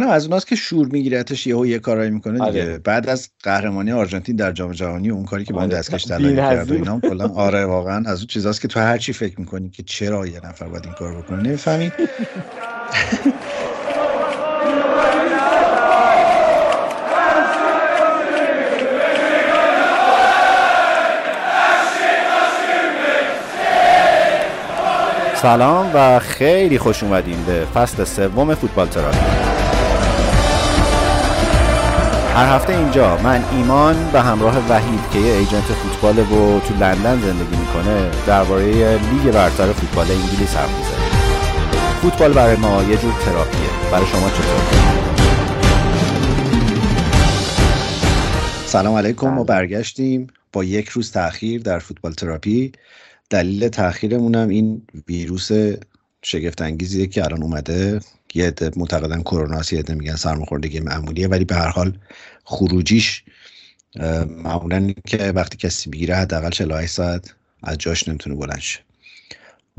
نه از اوناست که شور میگیرتش یهو یه کارایی می‌کنه دیگه آره. بعد از قهرمانی آرژانتین در جام جهانی اون کاری که با اون آره. دستکش طلایی کرد و اینا کلا آره واقعا از اون چیزاست که تو هر چی فکر می‌کنی که چرا یه نفر باید این کار بکنه نمی‌فهمی سلام و خیلی خوش اومدین به فصل سوم فوتبال تراپی هر هفته اینجا. من ایمان به همراه وحید که یه ایجنت فوتبال و تو لندن زندگی می‌کنه درباره لیگ برتر فوتبال انگلیس حرف می‌زنیم. فوتبال برای ما یه جور تراپیه. برای شما چطور؟ سلام علیکم. ما برگشتیم با یک روز تاخیر در فوتبال تراپی. دلیل تاخیرمون این ویروس شگفت انگیزیه که الان اومده. یه عده معتقدن کرونا یه عده میگن سرماخوردگی معمولیه ولی به هر حال خروجیش معمولا که وقتی کسی می‌گیره حداقل 48 ساعت از جاش نمی‌تونه بلند شه.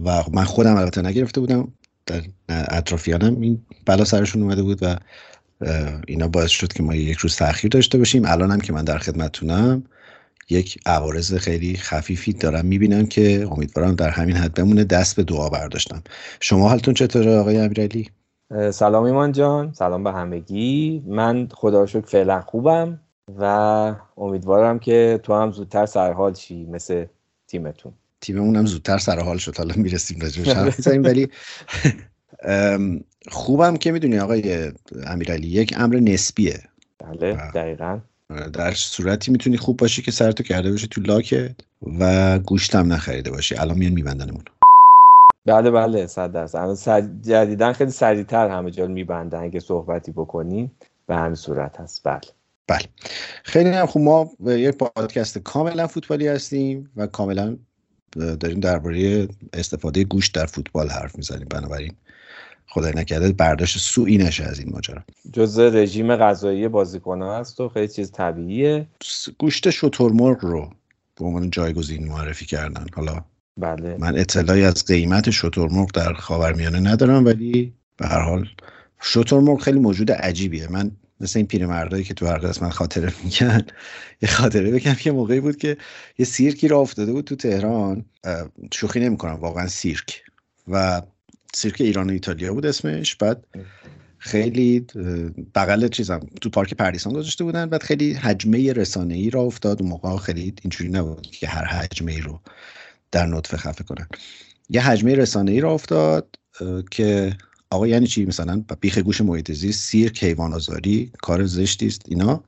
و من خودم البته نگرفته بودم در اطرافیانم این بلا سرشون اومده بود و اینا باعث شد که ما یک روز تاخیر داشته باشیم. الان هم که من در خدمتتونم یک عوارض خیلی خفیفی دارم می‌بینم که امیدوارم در همین حد بمونه. دست به دعا برداشتم شما حالتون چطوره آقای امیرعلی؟ سلام ایمان جان. سلام به همگی. من خدا شکر فعلا خوبم و امیدوارم که تو هم زودتر سرحال شی مثل تیمتون. تیممون هم زودتر سرحال شد. حالا می‌رسیم راجعش حرف ولی خوبم که می‌دونی آقای امیرعلی یک امر نسبیه. بله دقیقا. در صورتی می‌تونی خوب باشی که سرتو کرده باشی تو لاکت و گوشتم نخریده باشی. الان میان میبندنمون. بله بله صد درصد. جدیدن خیلی سریعتر همه جا میبندن. اگه صحبتی بکنی به همین صورت هست. بله. بله. خیلی هم خوب. ما یک پادکست کاملا فوتبالی هستیم و کاملا داریم درباره استفاده گوشت در فوتبال حرف می‌زنیم. بنابراین خدای نکرده برداشت سوئی نشه از این ماجرا. جز رژیم غذایی بازیکن‌ها هست و خیلی چیز طبیعیه. گوشت شترمرغ رو به عنوان جایگزین معرفی کردن. حالا بله. من اطلاعی از قیمت شترمرغ در خاورمیانه ندارم ولی به هر حال شترمرغ خیلی موجود عجیبیه. من مثل این پیرمردایی که تو هر قسمت خاطره میگن یه خاطره بگم یه موقعی بود که یه سیرکی را افتاده بود تو تهران. شوخی نمی‌کنم واقعا سیرک. و سیرک ایران و ایتالیا بود اسمش. بعد خیلی بغل چیزم تو پارک پردیسان گذاشته بودن. بعد خیلی حجمه رسانه ای را افتاد. و موقع خیلی اینجوری نبود که هر حجمه ای رو در نطفه خفه کنن. یه حجمه رسانه ای را افتاد که آقا یعنی چی؟ مثلا بیخ گوش محیط زیست سیر کیوان آزاری کار زشتی است اینا.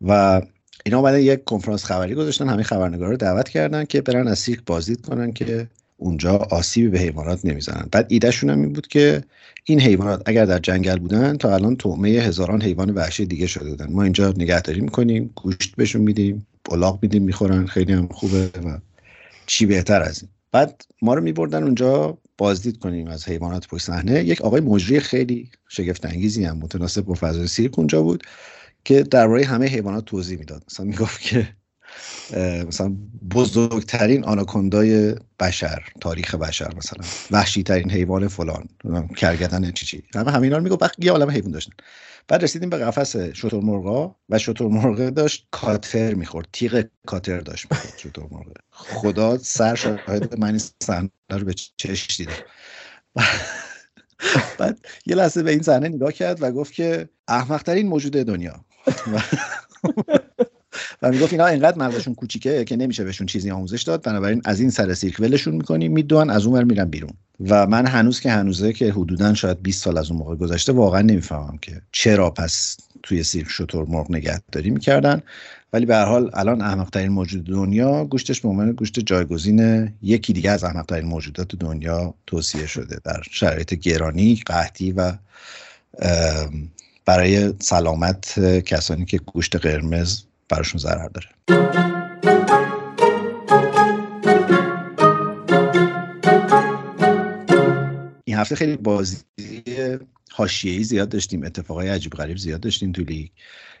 و اینا اومدن یک کنفرانس خبری گذاشتن. همه خبرنگارا رو دعوت کردن که برن از سیرک بازدید کنن که اونجا آسیبی به حیوانات نمی‌زنن. بعد ایدهشون هم این بود که این حیوانات اگر در جنگل بودن تا الان تومه هزاران حیوان وحشی دیگه شده بودن. ما اینجا نگهداری می‌کنیم گوشت بهشون میدیم بلاغ میدیم می‌خورن. خیلی هم خوبه و چی بهتر از این. بعد ما رو میبردن اونجا بازدید کنیم از حیوانات پشت صحنه. یک آقای مجری خیلی شگفت انگیزی هم متناسب با فضای سیرک اونجا بود که درباره همه حیوانات توضیح می‌داد. مثلا می‌گفت که مثلا بزرگترین آناکوندای بشر تاریخ بشر مثلا وحشی ترین حیوان فلان کرگدن چی چی. همه همینا رو می‌گفت یه عالم حیوان داشتن. بعد رسیدیم به قفس شترمرغا و شترمرغ داشت کاتر می‌خورد تیغ کاتر داشت می‌خورد شترمرغ خدا سر شاهد من صحنه رو به چش دیدم بعد یه لحظه به این صحنه نگاه کرد و گفت که احمقترین موجود دنیا. و می‌گفت اینا اینقدر مغزشون کوچیکه که نمیشه بهشون چیزی آموزش داد. بنابراین از این سر سیرک ولشون می‌کنیم میدوان از اونور میرن بیرون. و من هنوز که هنوزه که حدودا شاید 20 سال از اون موقع گذشته واقعا نمی‌فهمم که چرا پس توی سیرک شطور مرغ نگهداری می‌کردن. ولی به هر حال الان احمقترین موجود دنیا گوشتش به عنوان گوشت جایگزین یکی دیگه از احمقترین موجودات دنیا توصیه شده در شرایط گرانی قحطی و برای سلامت کسانی که گوشت قرمز براشون ضرر داره. این هفته خیلی بازی حاشیه‌ای زیاد داشتیم اتفاقای عجیب غریب زیاد داشتیم تو لیگ.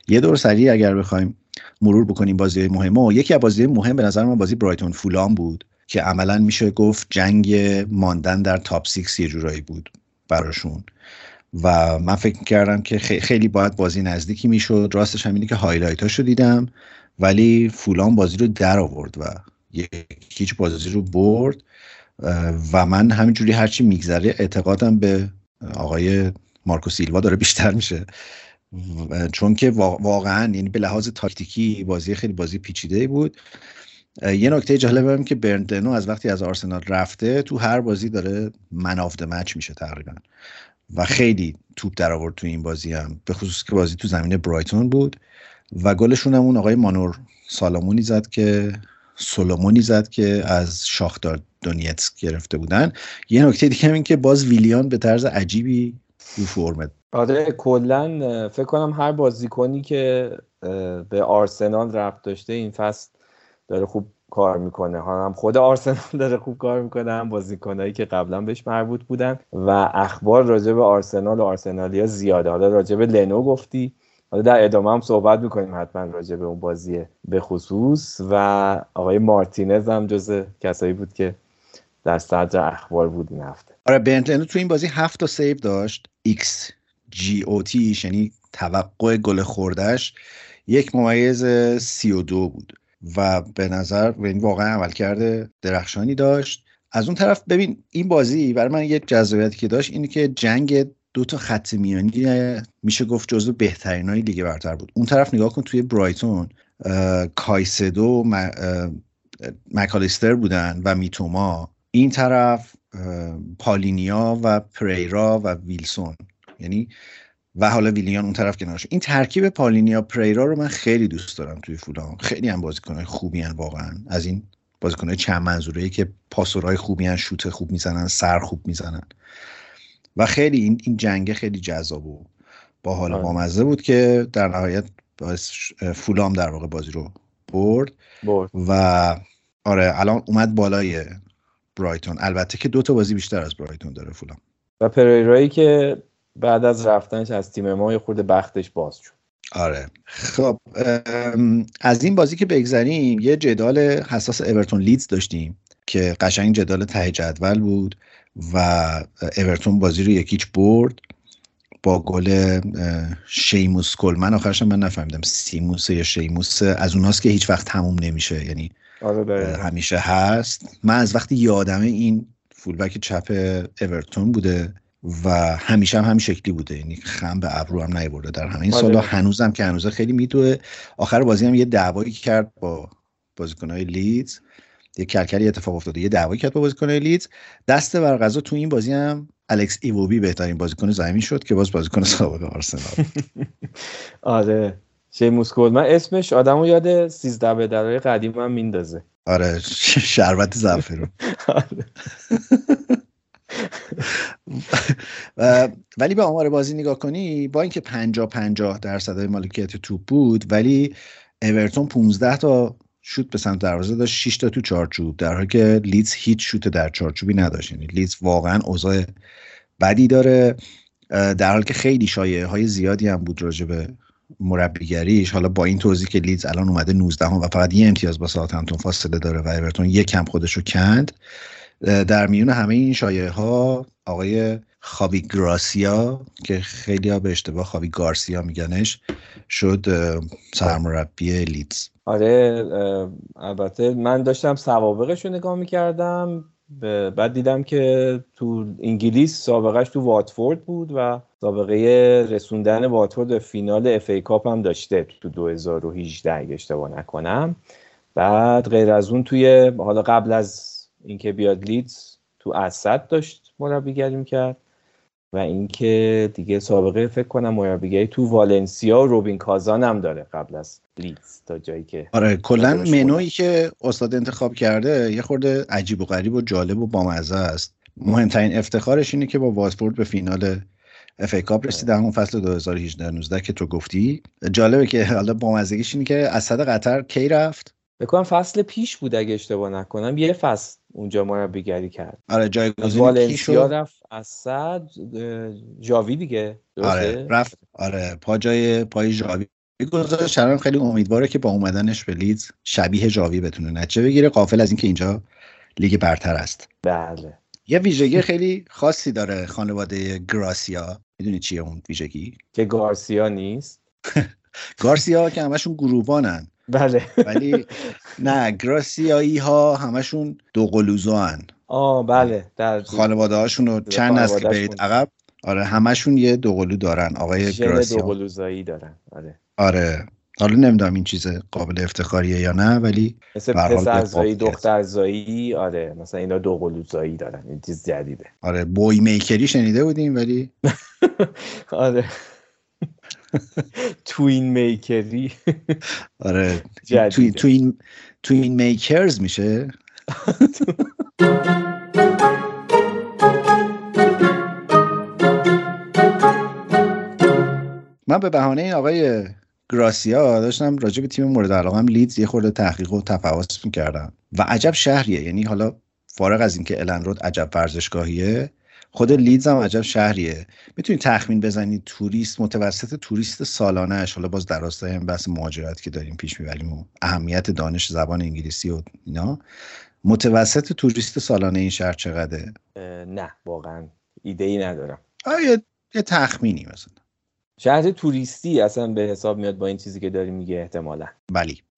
یه دور سریع اگر بخوایم مرور بکنیم بازی مهم و یکی از بازی مهم به نظر من بازی برایتون فولام بود که عملا میشه گفت جنگ ماندن در تاپ 6 یه جورایی بود براشون. و من فکر کردم که خیلی باید بازی نزدیکی می‌شد. راستش هم اینه که highlight دیدم ولی فولام بازی رو در آورد و هیچ بازی رو برد. و من همینجوری هرچی میگذره اعتقادم به آقای مارکو سیلوا داره بیشتر میشه. چون که واقعا یعنی به لحاظ تاکتیکی بازی خیلی بازی پیچیده بود. یه نکته جالبه که برند لنو از وقتی از آرسنال رفته تو هر بازی داره man of the match میشه تقریبا. و خیلی توپ در آورد تو این بازی هم به خصوص که بازی تو زمین برایتون بود. و گلشون هم اون آقای مانور سالامونی زد که سولومونی زد که از شاختار دونیتسک گرفته بودن. یه نکته دیگه این که باز ویلیان به طرز عجیبی رو فرمه آره کلا فکر کنم هر بازیکنی که به آرسنال رفت داشته این فصل داره خوب کار می‌کنه. هم خود آرسنال داره خوب کار می‌کنه هم بازیکنایی که قبلا بهش مربوط بودن. و اخبار راجع به آرسنال و آرسنالیا زیاده. حالا راجع به لنو گفتی. حالا در ادامه هم صحبت می‌کنیم حتما راجع به اون بازی به خصوص. و آقای مارتینز هم جز کسایی بود که در صدر اخبار بود این هفته. آره برند لنو تو این بازی هفت تا save داشت. ایکس جی او تی یعنی توقع گل خوردش یک ممیز سی و دو بود. و به نظر این واقعا عمل کرده درخشانی داشت. از اون طرف ببین این بازی برای من یک جذابیتی که داشت اینه که جنگ دو تا خط میانی میشه گفت جزو بهترین های لیگ برتر بود. اون طرف نگاه کن توی برایتون کایسدو مکالیستر بودن و میتوما. این طرف پالینیا و پریرا و ویلسون. یعنی و حالا ویلیان اون طرف کنارش. این ترکیب پالینیا پریرا رو من خیلی دوست دارم توی فولام خیلی هم بازیکنهای خوبی هن واقعا. از این بازیکنهای چند منظوره ای که پاسورهای خوبی هن شوت خوب می‌زنن سر خوب می‌زنن. و خیلی این این جنگه خیلی جذاب و با حال آره. بامزه بود که در نهایت فولام در واقع بازی رو برد, برد. و آره الان اومد بالای برایتون. البته که دو تا بازی بیشتر از برایتون داره فولام و پریرایی که بعد از رفتنش از تیم ما خورده بختش باز شد. آره. خب از این بازی که بگذریم یه جدال حساس اورتون لیدز داشتیم که قشنگ جدال ته جدول بود و اورتون بازی رو یکیچ برد با گل شیموس من آخرش من نفهمیدم سیموس یا شیموس از اوناست که هیچ وقت تموم نمیشه یعنی آره همیشه هست. من از وقتی یادم این فولبک چپ اورتون بوده و همیشه هم همین شکلی بوده. یعنی خم به ابرو هم نیورده. در همین آره. سالا هنوزم که هنوز خیلی میدوه. آخر بازی هم یه دعوایی کرد با بازیکنهای لیدز. یه کلکلی اتفاق افتاده. یه دعوایی کرد با بازیکنهای لیدز. دست بر غذا تو این بازی هم الکس ایووبی بهترین بازیکن زمین شد که باز بازیکن سابق آرسنال. آره. شیموس من اسمش آدمو یاد 13 به درای قدیم هم میندازه. آره. شربت زعفرون. ولی به آمار بازی نگاه کنی با اینکه 50 50 درصد مالکیت توپ بود ولی اورتون 15 تا شوت به سمت دروازه داشت 6 تا تو چارچوب در حالی که لیدز هیچ شوت در چارچوبی نداشت. یعنی لیدز واقعا اوضاع بدی داره. در حالی که خیلی شایعه های زیادی هم بود راجع به مربیگریش. حالا با این توضیح که لیدز الان اومده 19 و فقط یه امتیاز با ساعتمتون فاصله داره و اورتون یک کم خودش رو کند. در میون همه این شایعه ها آقای خاوی گراسیا که خیلی ها به اشتباه خاوی گارسیا میگنش شد سرمربی لیدز. آره البته من داشتم سوابقش رو نگاه می‌کردم بعد دیدم که تو انگلیس سابقهش تو واتفورد بود و سابقه رسوندن واتفورد به فینال FA Cup هم داشته تو 2018 اگه اشتباه نکنم. بعد غیر از اون توی حالا قبل از اینکه بیاد لیدز تو السد داشت مربیگری کرد و اینکه دیگه سابقه فکر کنم مربیگری تو والنسیا و روبین کازان هم داره قبل از لیدز تا جایی که آره کلا منویی که استاد انتخاب کرده یه خورده عجیب و غریب و جالب و بامزه است. مهمترین افتخارش اینه که با واتفورد به فینال FA Cup رسید همون فصل 2018 19 که تو گفتی. جالبه که حالا بامزگیش اینه که السد قطر کی رفت؟ بکنم فصل پیش بود اگه اشتباه نکنم. یه فصل اونجا مربیگری کرد. آره جایگزین شد؟ رفت السد جاوی دیگه آره رفت. آره پا جای پای جاوی گذاشت. شرم خیلی امیدواره که با اومدنش به لیدز شبیه جاوی بتونه نچه بگیره. قافل از اینکه اینجا لیگ برتر است. بله. یه ویژگی خیلی خاصی داره خانواده گراسیا. می‌دونی چیه اون ویژگی؟ که گارسیا نیست. گارسیا که همشون گروبانن بله. ولی نه گراسیایی ها همشون دو قلوزو هن. آه بله در خانواده هاشون رو چند نسل که برید عقب؟ آره همشون یه دوقلو دارن آقای ژن گراسیا. دوقلوزایی دارن آره. آره. حالا نمی‌دونم این چیز قابل افتخاریه یا نه ولی مثل به هر حال پسر یه زایی قابلیت. دختر زایی آره. مثلا اینا دوقلوزایی دارن این چیز جدیده. آره بوی میکری شنیده بودیم ولی آره. توین میکری آره جدیده. توی تو این تو این میکرز میشه؟ من به بهانه این آقای گراسیا داشتم راجع به تیم مورد علاقم لیدز یه خورده تحقیق و تفحص می‌کردم و عجب شهریه. یعنی حالا فارغ از اینکه الن رود عجب ورزشگاهیه خود لیدز هم عجب شهریه. می‌تونی تخمین بزنید توریست متوسط توریست سالانهش حالا باز در راستای این بحث مهاجرت که داریم پیش می‌بریم و اهمیت دانش زبان انگلیسی و اینا متوسط توریست سالانه این شهر چقدره؟ نه واقعا ایده ای ندارم آیا یه تخمینی مثلا. شهر توریستی اصلا به حساب میاد با این چیزی که داری میگه احتمالا.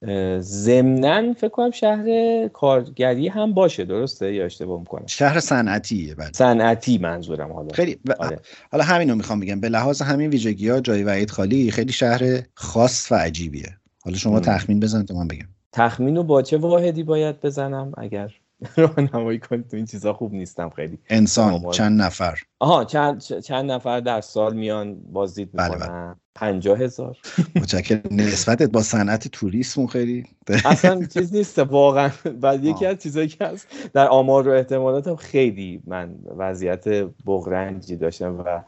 اه، ضمناً فکر کنم شهر کارگری هم باشه درسته؟ یا اشتباه می‌کنم؟ شهر صنعتیه بله. صنعتی منظورم حالا. خیلی ب- آره. حالا همین رو می‌خوام بگم. به لحاظ همین ویژگی ها جای وحید خالی خیلی شهر خاص و عجیبیه. حالا شما. تخمین بزن تا من بگم. تخمین رو با چه واحدی باید بزنم اگر راهنمایی کنید تو این چیزا خوب نیستم خیلی. انسان آمار. چند نفر؟ آها چند چند نفر در سال میان بازدید بله، می‌کنن؟ پنجاه هزار. متشکر نسبتت با صنعت توریسم خیلی؟ اصلا چیز نیست واقعا. بعد یکی. از چیزایی که هست در آمار و احتمالاتم خیلی من وضعیت بغرنجی داشتم و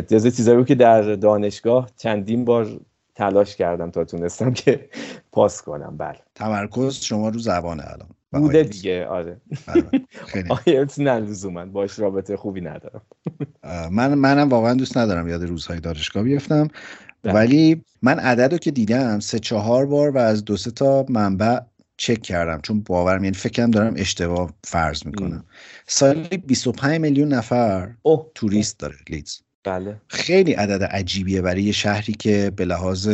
جز چیزایی که در دانشگاه چندین بار تلاش کردم تا تونستم که پاس کنم. بله. تمرکز شما رو زبانه الان. بوده. دیگه آره. خیلی. آیلتس نه لزوما. باش رابطه خوبی ندارم. من منم واقعا دوست ندارم یاد روزهای دانشگاه بیفتم. بله. ولی من عدد رو که دیدم سه چهار بار و از دو سه تا منبع چک کردم. چون باورم یعنی فکرم دارم اشتباه فرض می‌کنم. سالی 25 میلیون نفر اوه. توریست داره لیدز. بله. خیلی عدد عجیبیه برای یه شهری که به لحاظ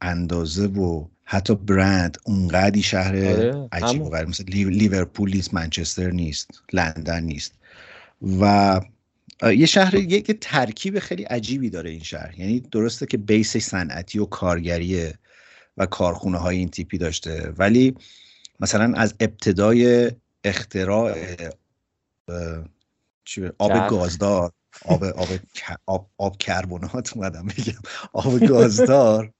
اندازه و حتی برند اونقدی شهر آره، عجیب و. غریب مثل لیو- لیورپول نیست منچستر نیست لندن نیست و یه شهر یه ترکیب خیلی عجیبی داره این شهر یعنی درسته که بیسش صنعتی و کارگریه و کارخونه های این تیپی داشته ولی مثلا از ابتدای اختراع آب. گازدار آب آب آب, آب کربنات اومدم بگم آب گازدار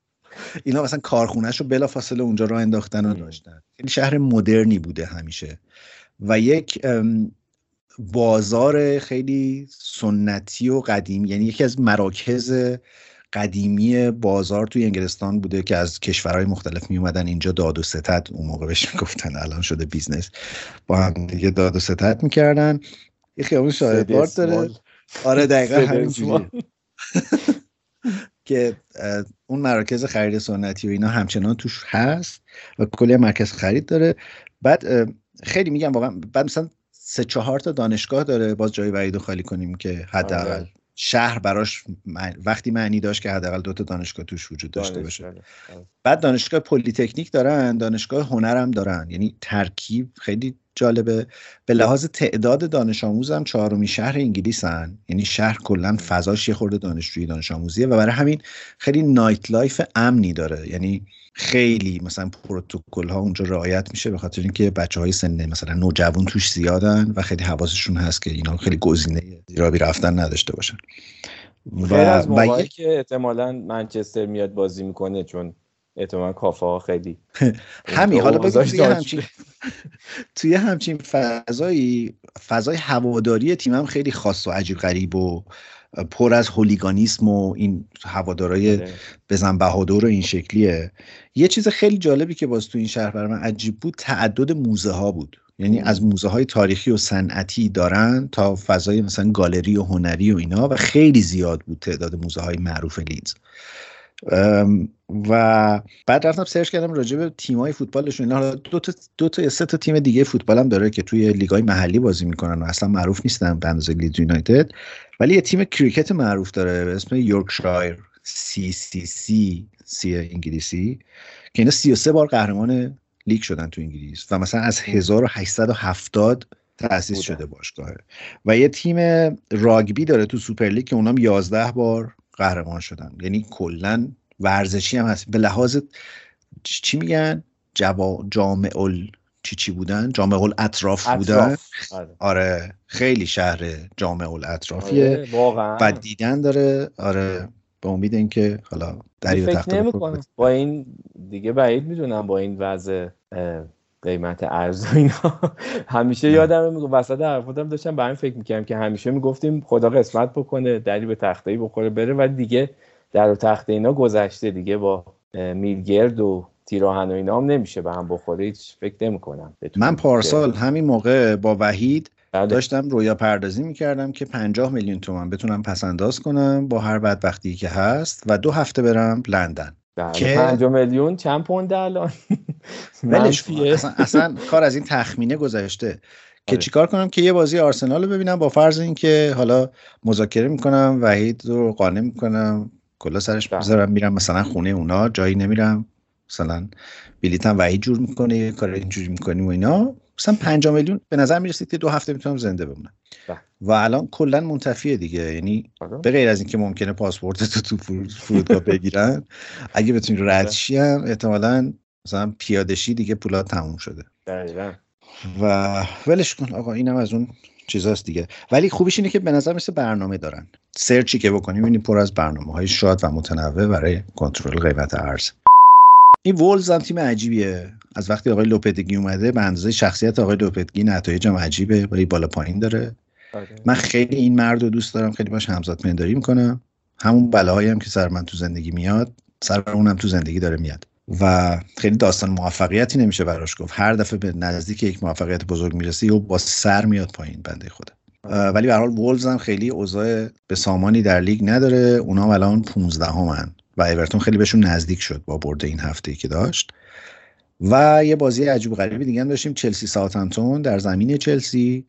اینا مثلا کارخونهش رو بلافاصله اونجا راه انداختن و. داشتن. خیلی شهر مدرنی بوده همیشه. و یک بازار خیلی سنتی و قدیم یعنی یکی از مراکز قدیمی بازار توی انگلستان بوده که از کشورهای مختلف می اومدن اینجا. داد و ستد اون موقع بهش می‌گفتن الان شده business. با هم دیگه داد و ستد می‌کردن. یه خیابون شاهدبارد داره. آره دقیقا سدسمال. که اون مراکز خرید سنتی و اینا همچنان توش هست و کلی مرکز خرید داره بعد خیلی میگم واقعا بعد مثلا سه چهار تا دانشگاه داره باز جای وعید رو خالی کنیم که حداقل آره. شهر براش مع- وقتی معنی داشت که حداقل دو تا دانشگاه توش وجود داشته باشه دانشگاه. آره. بعد دانشگاه پلیتکنیک دارن دانشگاه هنر هم دارن یعنی ترکیب خیلی جالبه. به لحاظ تعداد دانش آموز هم چهارمی شهر انگلیسن. یعنی شهر کلا فضاش یه خورده دانشجویی دانش آموزیه و برای همین خیلی nightlife امنی داره. یعنی خیلی مثلا پروتکل ها اونجا رعایت میشه به خاطر اینکه بچه های سن مثلا نوجوان توش زیادن و خیلی حواسشون هست که اینا خیلی گزینه زیرابی رفتن نداشته باشن. و موقعی یک- که احتمالا منچستر میاد بازی می‌کنه چون احتمالا کافه ها خیلی همین حالا بگم توی همچین توی همچین فضایی فضای هواداری تیمم خیلی خاص و عجیب غریب و پر از هولیگانیسم و این هوادارای آره. بزن بهادر و این شکلیه یه چیز خیلی جالبی که باز تو این شهر برای من عجیب بود تعدد موزه ها بود یعنی. از موزه های تاریخی و صنعتی دارن تا فضای مثلا گالری و هنری و اینا و خیلی زیاد بود تعداد موزه های معروف لیدز و بعد رفتم search کردم راجع به تیمای فوتبالشون. اینا دو تا دو تا سه تا تیم دیگه فوتبال هم داره که توی لیگای محلی بازی می‌کنن و اصلا معروف نیستن به اندازه لیدز یونایتد. ولی یه تیم کریکت معروف داره به اسم یورکشایر سی سی سی سی انگلیسی که اینا 33 بار قهرمان لیگ شدن تو انگلیس و مثلا از 1870 تأسیس شده باشگاهه. و یه تیم راگبی داره تو Super League که اونام 11 بار قهرمان شدن یعنی کلا ورزشی هم هست. به لحاظ چی میگن؟ جوا جامع چی چی بودن؟ جامع اطراف بودن؟ آره. آره. خیلی شهر جامع اطرافیه. آره. و دیدن داره. آره. به امید اینکه حالا دری به با این دیگه بعید می‌دونم با این وضع قیمت ارز و اینا. همیشه یادم میگم وسط حرفاتم داشتم به این فکر می‌کردم که همیشه می‌گفتیم خدا قسمت بکنه دری به تخته بخوره بره ولی دیگه در و تخته اینا گذشته دیگه با میلگرد و تیراهن و اینا هم نمیشه به هم بخوره هیچ فکر نمی‌کنم من پارسال همین موقع با وحید بله. داشتم رویا پردازی می‌کردم که 50 میلیون تومن بتونم پسنداز کنم با هر بدبختی که هست و دو هفته برم لندن. که 5 میلیون چند پوند الان؟ اصلا, اصلا کار از این تخمینه گذشته. که آره. چیکار کنم که یه بازی آرسنال رو ببینم با فرض اینکه حالا مذاکره می‌کنم وحید رو قانع می‌کنم کلا سرش بله. بذارم میرم مثلا خونه اونا جایی نمیرم. مثلا بلیتم وحید جور می‌کنه کار اینجوری می‌کنیم و اینا. مثلا 5 میلیون به نظر می‌رسید که دو هفته می‌تونم زنده بمونم. بله. و الان کلا منتفیه دیگه. یعنی آره. به غیر از اینکه ممکنه پاسپورت تو تو فرودگاه بگیرن اگه بتونی رد هم احتمالاً مثلا پیادشی دیگه پولات تموم شده. دقیقا. و ولش کن آقا اینم از اون چیزاست دیگه. ولی خوبیش اینه که به نظر مثل برنامه دارن. سرچی که بکنیم این پر از برنامه های شاد و متنوع برای کنترل قیمت ارز. این وولز هم تیم عجیبیه. از وقتی آقای لوپتگی اومده به اندازه شخصیت آقای لوپتگی نتایج هم عجیبه. ولی بالا پایین داره. آره. من خیلی این مرد رو دوست دارم. خیلی باش همزاد پنداری می‌کنم. همون بلاهایی هم که سر من تو زندگی میاد سر اونم تو زندگی داره میاد. و خیلی داستان موفقیتی نمیشه براش گفت. هر دفعه به نزدیک یک موفقیت بزرگ می‌رسه و با سر میاد پایین بنده خدا. ولی به حال وولز هم خیلی اوضاع به سامانی در لیگ نداره. اونا الان 15 همن و ایورتون خیلی بهشون نزدیک شد با برد این هفته که داشت. و یه بازی عجیب غریبی دیگه هم داشتیم چلسی ساوثهمپتون در زمین چلسی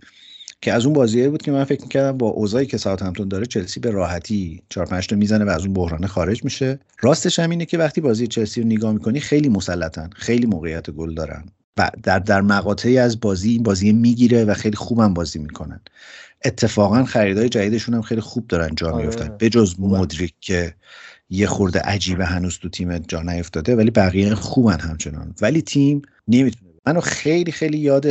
که از اون بازیه بود که من فکر می‌کردم با اوضاعی که ساوثهمپتون داره چلسی به راحتی 4 5 تا می‌زنه و از اون بحران خارج میشه. راستش هم اینه که وقتی بازی چلسی رو نگاه می‌کنی خیلی مسلطن خیلی موقعیت گل دارن و در در مقاطعی از بازی این بازی می‌گیره و خیلی خوبم بازی می‌کنن. اتفاقا خریدای جدیدشون هم خیلی خوب دارن جا آره. میفتن به جز مدریک که یه خورده عجیبه هنوز تو تیم جا نیفتاده ولی بقیه خوبن همچنان. ولی تیم نمی‌تونه منو خیلی خیلی یاد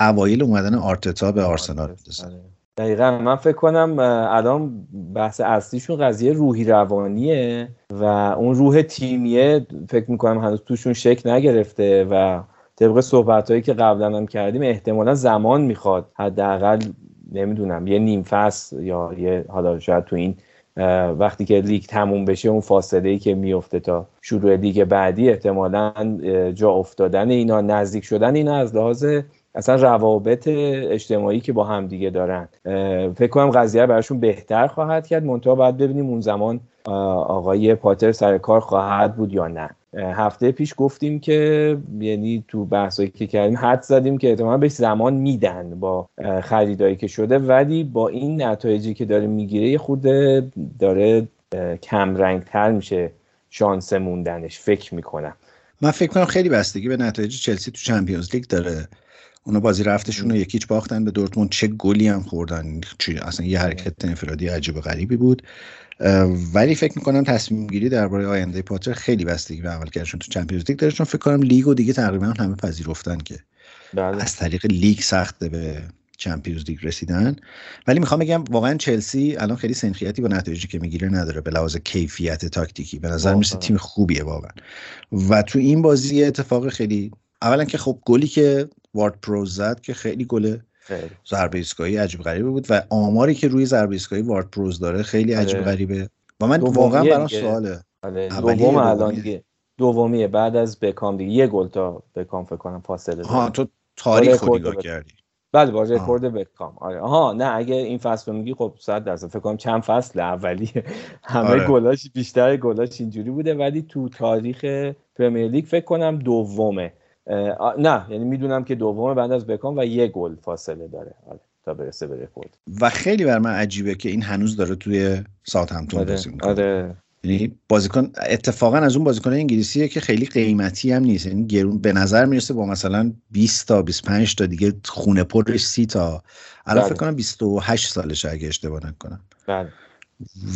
اوایل اومدن آرتتا به آرسنال آره. دقیقا. من فکر کنم الان بحث اصلیشون قضیه روحی روانیه و اون روح تیمیه فکر می‌کنم هنوز توشون شک نگرفته و طبق صحبت هایی که قبلا هم کردیم احتمالا زمان می‌خواد. حداقل نمی‌دونم یه نیم فصل یا یه حالا شاید تو این وقتی که لیگ تموم بشه اون فاصله ای که میفته تا شروع لیگ بعدی احتمالا جا افتادن اینا نزدیک شدن اینا از لحاظ اصلا روابط اجتماعی که با هم دیگه دارن. فکر کنم قضیه براشون بهتر خواهد کرد. منتها باید ببینیم اون زمان آقای پاتر سر کار خواهد بود یا نه. هفته پیش گفتیم که یعنی تو بحثایی که کردیم حد زدیم که احتمالا بهش زمان میدن با خریدایی که شده. ولی با این نتایجی که داره می‌گیره خود داره کم رنگ تر میشه شانس موندنش. فکر می‌کنم. من فکر کنم خیلی بستگی به نتایج چلسی تو چمپیونز لیگ داره. اونا بازی رفتشون رو یکیچ باختن به دورتموند. چه گلی هم خوردن. اصلا یه حرکت انفرادی عجیب غریبی بود. ولی فکر می‌کنم تصمیم گیری درباره آینده پاتر خیلی بستگی به عملکردشون تو Champions League داره. چون فکر کنم لیگ و دیگه تقریبا همه پذیرفتن که بله. از طریق لیگ سخته به Champions League رسیدن. ولی می‌خوام بگم واقعا چلسی الان خیلی سنخیتی با نتایجی که می‌گیره نداره به لحاظ کیفیت تاکتیکی. به نظر می‌رسه تیم خوبیه واقعا. و تو این بازی اتفاق خیلی اولا که خب گلی که وارد پراوز زد که خیلی گل ضربه ایستگاهی عجیب غریبه بود و آماری که روی ضربه ایستگاهی وارد پراوز داره خیلی آره. عجیب غریبه. و من واقعا برام سواله. آره. دوم الان دیگه. دومیه بعد از بکام دیگه. یه گل تا بکام فکر کنم فاصله ها تو تاریخ رو نگاه کردی. بله با رکورد بکام. آره. آها نه اگه این فصل رو میگی خب 100 درصد. فکر کنم چند فصل؟ اولی. همه آره. گلاش بیشتر گلاش اینجوری بوده. ولی تو تاریخ Premier League فکر کنم دومه. نه یعنی می‌دونم که دومه بعد از بکام و یه گل فاصله داره. آره تا برسه به رکورد. و خیلی بر من عجیبه که این هنوز داره توی ساوثهمپتون آره. بازی می‌کنه. آره. یعنی بازیکن اتفاقا از اون بازیکن انگلیسیه که خیلی قیمتی هم نیست. یعنی گرون به نظر می‌رسه با مثلا 20 تا 25 تا دیگه خونه پرش 30 تا. الان بله. فکر کنم 28 سالشه اگه اشتباه نکنم. بله.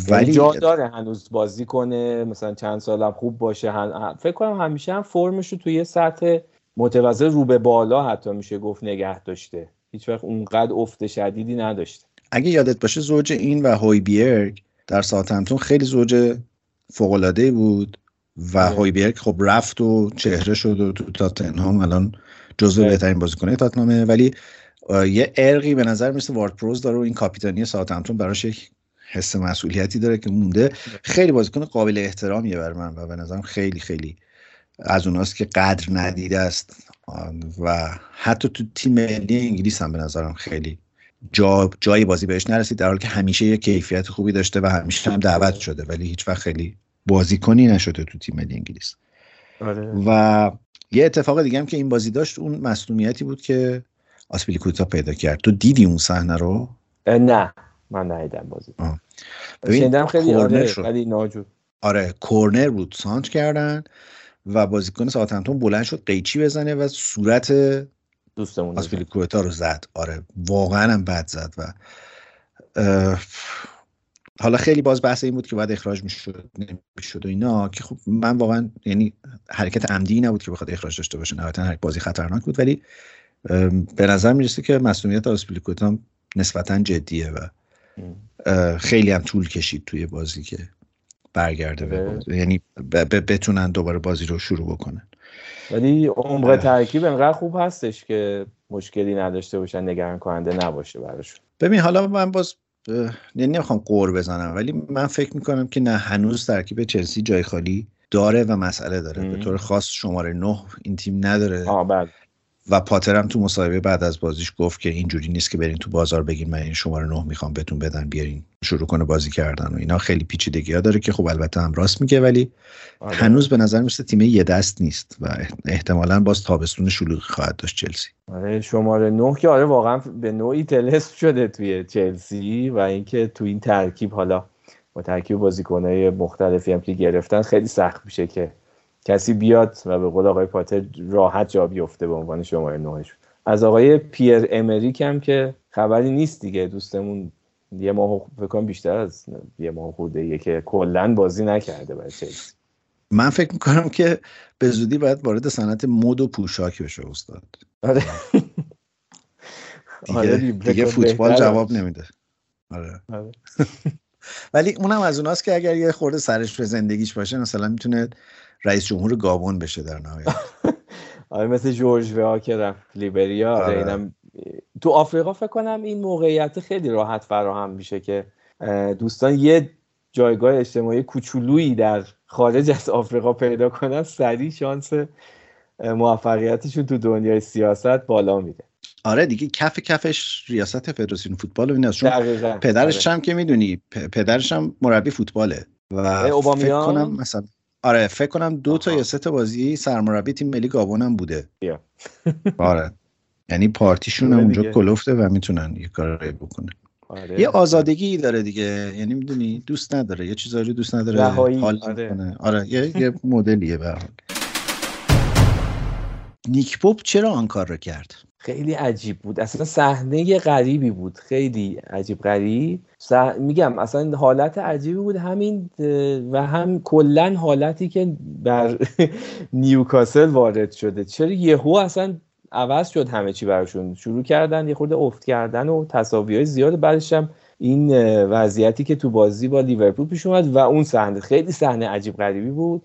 ولی جا داره هنوز بازی کنه مثلا چند سالم خوب باشه. هن... فکر کنم همیشه هم فرمش رو توی سطح متوازه رو به بالا حتی میشه گفت نگه داشته. هیچ وقت اونقدر افت شدیدی نداشته. اگه یادت باشه زوج این و هویبیرگ در ساعتمتون خیلی زوج فوق‌العاده بود و بله. هویبیرگ خب رفت و چهره شد و تو تاتنهام الان جزو بله. بهترین بازیکنه تاتنهامه. ولی یه ارقی به نظر می‌رسه وارد پروز داره و این کاپیتانی ساعتمتون براش یک حس مسئولیتی داره که مونده. خیلی بازیکن قابل احترامیه بر من و به نظرم خیلی خیلی از اوناست که قدر ندیده است. و حتی تو تیم ملی انگلیس هم به نظرم خیلی جا جایی بازی بهش نرسید در حالی که همیشه یه کیفیت خوبی داشته و همیشه هم دعوت شده ولی هیچ وقت خیلی بازیکنی نشده تو تیم ملی انگلیس. آره. و یه اتفاق دیگه هم که این بازی داشت اون مسئولیتی بود که آسپیلیکوتا پیدا کرد. تو دیدی اون صحنه رو؟ نه. من ندیدم بازی. شنیدم خیلی کورنر آره شد. ولی ناجور. آره کورنر بود. سانت کردن. و بازیکن ساوثهمپتون بلند شد قیچی بزنه و صورت دوستمون. آسپیلیکوتا رو زد. آره واقعا هم بد زد و حالا خیلی باز بحث این بود که باید اخراج می‌شد نمی‌شد و اینا که خب من واقعا یعنی حرکت عمدی نبود که بخواد اخراج داشته باشه. نهایتا هر بازی خطرناک بود ولی به نظر می‌رسه که مسئولیت آسپیلیکوتا نسبتا جدیه و خیلی هم طول کشید توی بازی که برگرده به. یعنی ب- ب- بتونن دوباره بازی رو شروع بکنن ولی عمق. ترکیب انقدر خوب هستش که مشکلی نداشته باشن نگران کننده نباشه براشون ببین حالا من باز یعنی نمی‌خوام قور بزنم ولی من فکر می‌کنم که نه هنوز ترکیب چلسی جای خالی داره و مسئله داره مم. به طور خاص شماره نه این تیم نداره آه بله و پاتر هم تو مصاحبه بعد از بازیش گفت که اینجوری نیست که برین تو بازار بگین من این شماره نه می‌خوام بهتون بدن بیارین شروع کنه بازی کردن و اینا خیلی پیچیدگی ها داره که خب البته هم راست میگه ولی آره. هنوز به نظر مثل تیم یه دست نیست و احتمالا باز تابستون شلوغی خواهد داشت چلسی آره شماره نه که آره واقعا به نوعی تلسم شده توی چلسی و اینکه تو این ترکیب حالا با ترکیب بازیکنهای مختلفی هم که گرفتن خیلی سخت میشه که کسی بیاد و به قول آقای پاتر راحت جا بیفته به عنوان شماره نهشون از آقای پیر امریک هم که خبری نیست دیگه. دوستمون یه ماه فکر کنم بیشتر از یه ماه خورده که کلا بازی نکرده برای چلسی. من فکر می‌کنم که به زودی باید وارد صنعت مد و پوشاک بشه استاد. آره. دیگه, آره، دیگه بهتر فوتبال. جواب نمیده. آره. آره. ولی اونم از اوناست که اگر یه خورده سرش به زندگیش باشه مثلا می‌تونه رئیس جمهور گابون بشه در نهایت آره مثل جورج وها که رفت لیبریا آره. آره. اینم تو آفریقا فکر کنم این موقعیت خیلی راحت فراهم میشه که دوستان یه جایگاه اجتماعی کوچولویی در خارج از آفریقا پیدا کنن سریع شانس موفقیتشون تو دنیای سیاست بالا میره آره دیگه کف کفش ریاست فدراسیون فوتبال و ایناست چون پدرش آره. هم که می‌دونی پدرش هم مربی فوتباله و فکر؟ کنم مثلا آره فکر کنم دو تا. یا سه تا بازی سرمربی تیم ملی گابون هم بوده. آره یعنی پارتیشون آره اونجا. کلفته و می‌تونن یه کاری بکنن آره. یه آزادگی داره دیگه یعنی می‌دونی دوست نداره یه چیزایی رو دوست نداره رهایی، حال آره. آره یه یه مدلیه به نیک پاپ چرا آن کار رو کرد خیلی عجیب بود. اصلا صحنه غریبی بود. خیلی عجیب غریب. صح- میگم اصلا حالت عجیبی بود. همین و هم کلا حالتی که بر نیوکاسل وارد شده. چرا یهو اصلا عوض شد همه چی براشون؟ شروع کردن یه خورده افت کردن و تساوی های زیاد. بعدش هم این وضعیتی که تو بازی با لیورپول پیش اومد و اون صحنه. خیلی صحنه عجیب غریبی بود.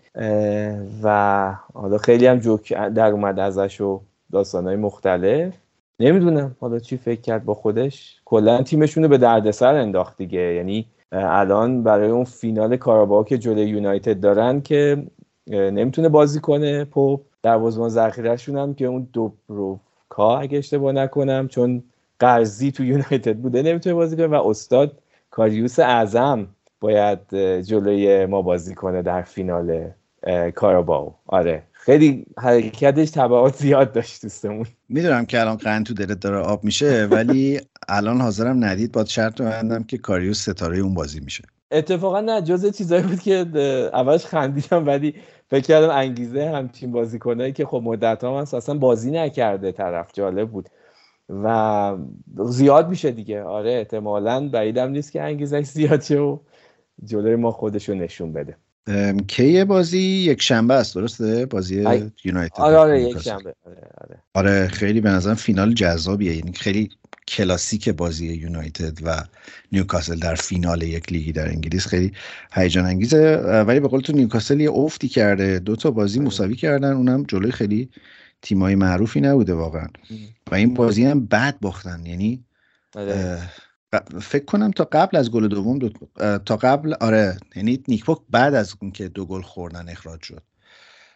و حالا خیلی هم جوک در اومد ازش و داستانهای مختلف. نمی‌دونم حالا چی فکر کرد با خودش. کلا تیمشون رو به دردسر انداخت دیگه. یعنی الان برای اون فینال کاراباو که جلوی یونایتد دارن که نمی‌تونه بازی کنه. پاپ دروازه‌بان ذخیره‌شون هم که اون دوبروفکا اگه اشتباه نکنم چون قرضی تو یونایتد بوده نمی‌تونه بازی کنه و استاد کاریوس اعظم باید جلوی ما بازی کنه در فینال کاراباو. آره. خیلی حرکتش تبعات زیاد داشت دوستمون. می‌دونم که الان قند تو دلت داره آب میشه ولی الان حاضرم ندید. با شرط بندم که کاریوس ستاره اون بازی میشه. اتفاقا نه جز چیزایی بود که اولش خندیدم ولی فکر کردم انگیزه همچین بازیکنایی که خب مدت ها اصلا بازی نکرده طرف جالب بود. و زیاد میشه دیگه. آره احتمالا بعیدم نیست که انگیزش زیاد شه و جلوی ما خودشو نشون بده. کی بازی؟ یک شنبه است درسته؟ بازی یونایتد آره آره یک شنبه. آره, آره. آره خیلی به نظرم فینال جذابیه یعنی خیلی کلاسیک بازی یونایتد و نیوکاسل در فینال یک لیگی در انگلیس. خیلی هیجان انگیزه. ولی به قول تو نیوکاسل یه افتی کرده. دو تا بازی آره. مساوی کردن. اونم جلوی خیلی تیمای معروفی نبوده واقعا. و این بازی هم بد باختن یعنی آره. فکر کنم تا قبل از گل دوم دو... تا قبل آره یعنی نیکپوک بعد از اون که دو گل خوردن اخراج شد.